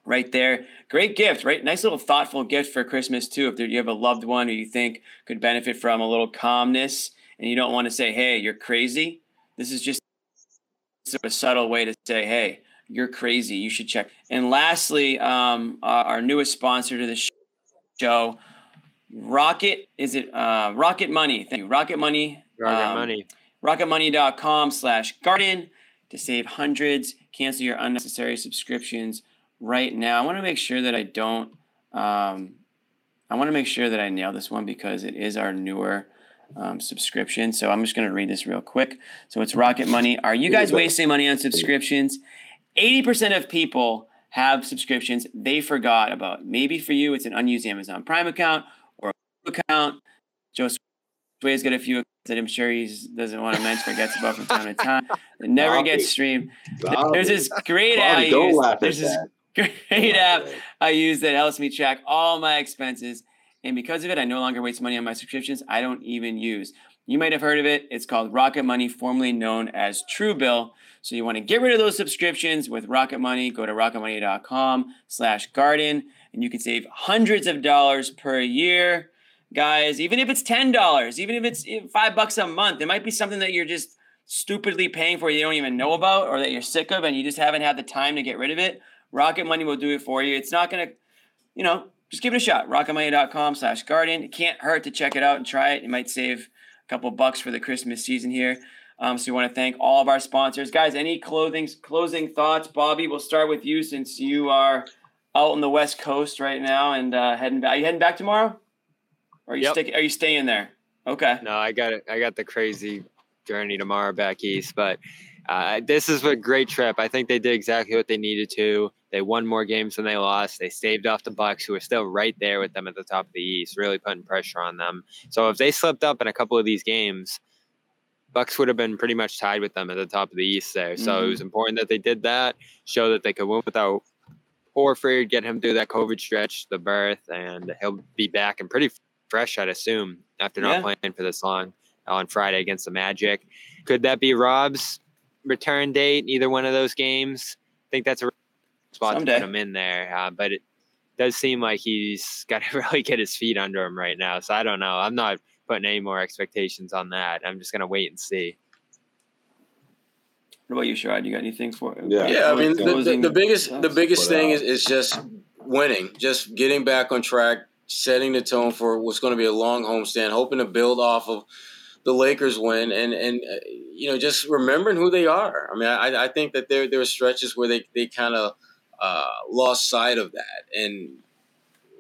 right there. Great gift, right? Nice little thoughtful gift for Christmas too. If you have a loved one who you think could benefit from a little calmness and you don't want to say, hey, you're crazy. This is just a subtle way to say, hey, you're crazy. You should check. And lastly, um, our, our newest sponsor to the show, Rocket, is it uh, Rocket Money? Thank you. Rocket Money. Rocket um, Money. RocketMoney.com slash garden to save hundreds. Cancel your unnecessary subscriptions right now. I want to make sure that I don't. Um, I want to make sure that I nail this one because it is our newer um, subscription. So I'm just going to read this real quick. So it's Rocket Money. Are you guys wasting money on subscriptions? 80% of people have subscriptions they forgot about. Maybe for you, it's an unused Amazon Prime account or a account. Joe Sway's got a few that I'm sure he doesn't want to mention, forgets about from time to time. It never Bobby. gets streamed. Bobby. There's this great Bobby, app I use. There's this great app I use that helps me track all my expenses. And because of it, I no longer waste money on my subscriptions I don't even use. You might have heard of it. It's called Rocket Money, formerly known as Truebill. So you want to get rid of those subscriptions with Rocket Money. Go to rocketmoney.com slash garden and you can save hundreds of dollars per year. Guys, even if it's $10, even if it's five bucks a month, it might be something that you're just stupidly paying for you don't even know about or that you're sick of and you just haven't had the time to get rid of it. Rocket Money will do it for you. It's not going to, you know, just give it a shot. Rocketmoney.com slash garden. It can't hurt to check it out and try it. You might save a couple bucks for the Christmas season here. Um, so we want to thank all of our sponsors, guys. Any clothing closing thoughts, Bobby? We'll start with you since you are out on the West Coast right now and uh, heading back. Are you heading back tomorrow? Or are you yep. Stick, are you staying there? Okay. No, I got it. I got the crazy journey tomorrow back east, but uh, this is a great trip. I think they did exactly what they needed to. They won more games than they lost. They staved off the Bucks, who are still right there with them at the top of the East, really putting pressure on them. So if they slipped up in a couple of these games, Bucks would have been pretty much tied with them at the top of the East there. So mm-hmm. it was important that they did that, show that they could win without Horford, get him through that COVID stretch, the birth, and he'll be back and pretty fresh, I'd assume, after not yeah. playing for this long on Friday against the Magic. Could that be Rob's return date? Either one of those games? I think that's a spot Someday. to put him in there. Uh, but it does seem like he's got to really get his feet under him right now. So I don't know. I'm not putting any more expectations on that. I'm just gonna wait and see. What about you, Sherrod? You got anything for? Yeah, yeah. I mean, the, the, the biggest the biggest thing is, is just winning, just getting back on track, setting the tone for what's going to be a long homestand, hoping to build off of the Lakers win, and and uh, you know just remembering who they are. I mean, I, I think that there there are stretches where they they kind of uh, lost sight of that, and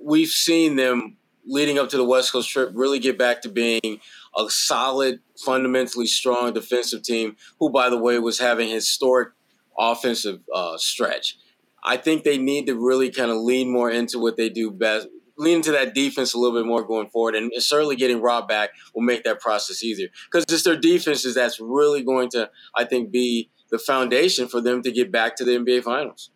we've seen them leading up to the West Coast trip, really get back to being a solid, fundamentally strong defensive team, who, by the way, was having historic offensive uh, stretch. I think they need to really kind of lean more into what they do best, lean into that defense a little bit more going forward. And certainly getting Rob back will make that process easier because it's their defenses that's really going to, I think, be the foundation for them to get back to the NBA Finals.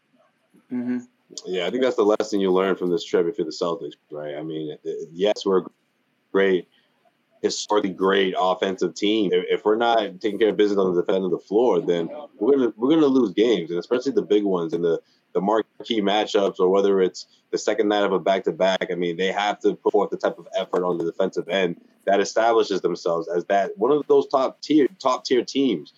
Mm-hmm. Yeah, I think that's the lesson you learn from this trip if you're the Celtics, right? I mean, yes, we're a great, historically great offensive team. If we're not taking care of business on the defense of the floor, then we're gonna we're gonna lose games, and especially the big ones and the the marquee matchups, or whether it's the second night of a back to back. I mean, they have to put forth the type of effort on the defensive end that establishes themselves as that one of those top tier top tier teams.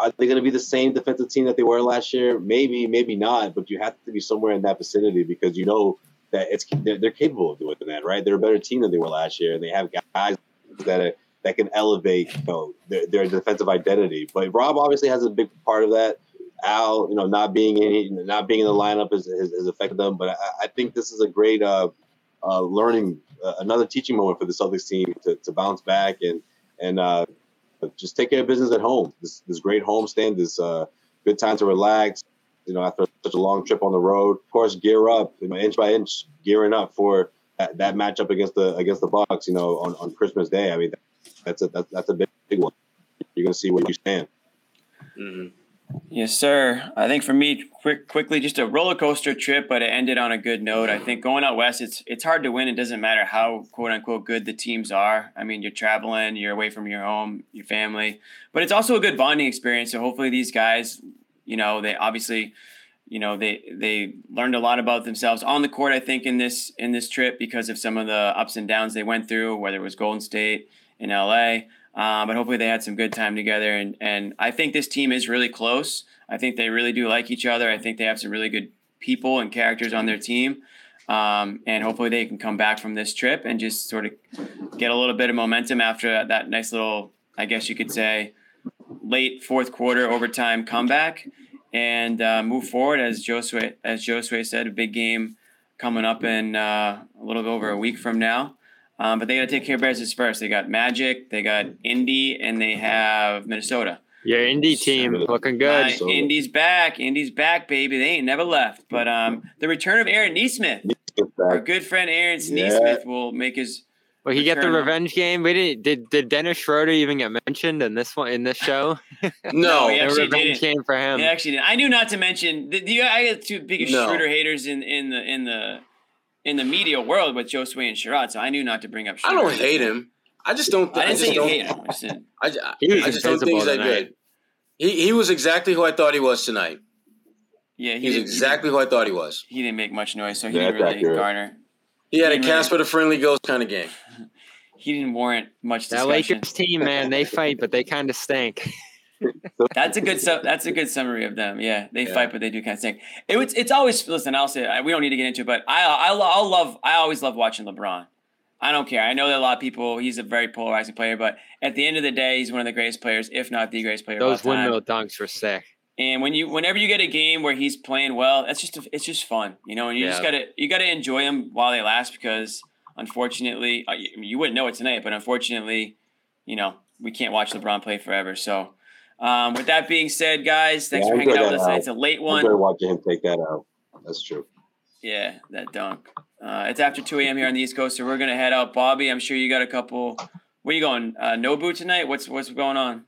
Are they going to be the same defensive team that they were last year? Maybe, maybe not. But you have to be somewhere in that vicinity because you know that it's they're, capable of doing that, right? They're a better team than they were last year, and they have guys that are, that can elevate you know, their, their defensive identity. But Rob obviously has a big part of that. Al, you know, not being in not being in the lineup has, has, has affected them. But I, I, think this is a great uh, uh, learning, uh, another teaching moment for the Celtics team to, to bounce back and and uh, just take care of business at home. This this great homestand, this uh, good time to relax. You know, after such a long trip on the road, of course, gear up, you know, inch by inch, gearing up for that, that matchup against the against the Bucks. You know, on, on Christmas Day. I mean, that's a that's, that's a big, big one. You're gonna see where you stand. Mm-hmm. Yes, sir. I think for me, quick, quickly, just a roller coaster trip, but it ended on a good note. I think going out west, it's it's hard to win. It doesn't matter how quote unquote good the teams are. I mean, you're traveling, you're away from your home, your family, but it's also a good bonding experience. So hopefully, these guys, you know, they obviously, you know, they they learned a lot about themselves on the court. I think in this in this trip because of some of the ups and downs they went through, whether it was Golden State in LA. Um, but hopefully they had some good time together. And, and I think this team is really close. I think they really do like each other. I think they have some really good people and characters on their team. Um, and hopefully they can come back from this trip and just sort of get a little bit of momentum after that nice little, I guess you could say, late fourth quarter overtime comeback and uh, move forward. As Josue, as Josue said, a big game coming up in uh, a little bit over a week from now. Um, but they got to take care of business first. They got Magic, they got Indy, and they have Minnesota. Your Indy team looking good. Uh, Indy's back. Indy's back, baby. They ain't never left. But um, the return of Aaron Nesmith, our good friend Aaron yeah. Nesmith, will make his. Well, he get the revenge game. We didn't. Did did Dennis Schroeder even get mentioned in this one in this show? no, he actually revenge didn't. game for him. He actually did. I knew not to mention. The, the I got two biggest no. Schroeder haters in in the in the in the media world with Josue and Sherrod, so I knew not to bring up. Schroeder. I don't hate him. I just don't. Th- I didn't I say hate him. I, said, I, I, I just don't think he's that good. He he was exactly who I thought he was tonight. Yeah, he he's exactly he who I thought he was. He didn't make much noise, so he didn't really accurate. garner. He had he a Casper really, the Friendly Ghost kind of game. he didn't warrant much discussion. That Lakers team, man, they fight, but they kind of stink. that's a good su- that's a good summary of them. Yeah, they yeah. fight, but they do kind of stink. It, it's it's always listen. I'll say we don't need to get into, it, but I I I'll love I always love watching LeBron. I don't care. I know that a lot of people. He's a very polarizing player, but at the end of the day, he's one of the greatest players, if not the greatest player. Those windmill dunks were sick. And when you, whenever you get a game where he's playing well, that's just it's just fun, you know. And you yeah. just gotta you gotta enjoy them while they last because unfortunately, uh, you wouldn't know it tonight, but unfortunately, you know, we can't watch LeBron play forever. So um, with that being said, guys, thanks yeah, for hanging out with us. Out. It's a late one. I'm watching him take that out. That's true. Yeah, that dunk. Uh, it's after 2 a.m. here on the East Coast, so we're gonna head out. Bobby, I'm sure you got a couple. Where you going? Uh, Nobu tonight? What's what's going on?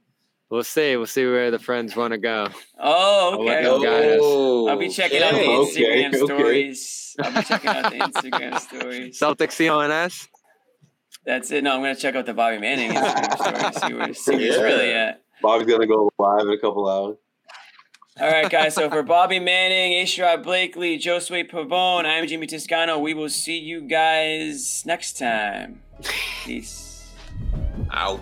We'll see. We'll see where the friends want to go. Oh, okay. I'll, I'll be checking okay. out the Instagram okay. stories. I'll be checking out the Instagram stories. Celtic CLNS. That's it. No, I'm gonna check out the Bobby Manning Instagram story. See where, see where yeah. he's really at. Bobby's gonna go live in a couple hours. All right, guys. So for Bobby Manning, A. Sherrod Blakely, Josue Pavon, I'm Jimmy Toscano. We will see you guys next time. Peace. Out.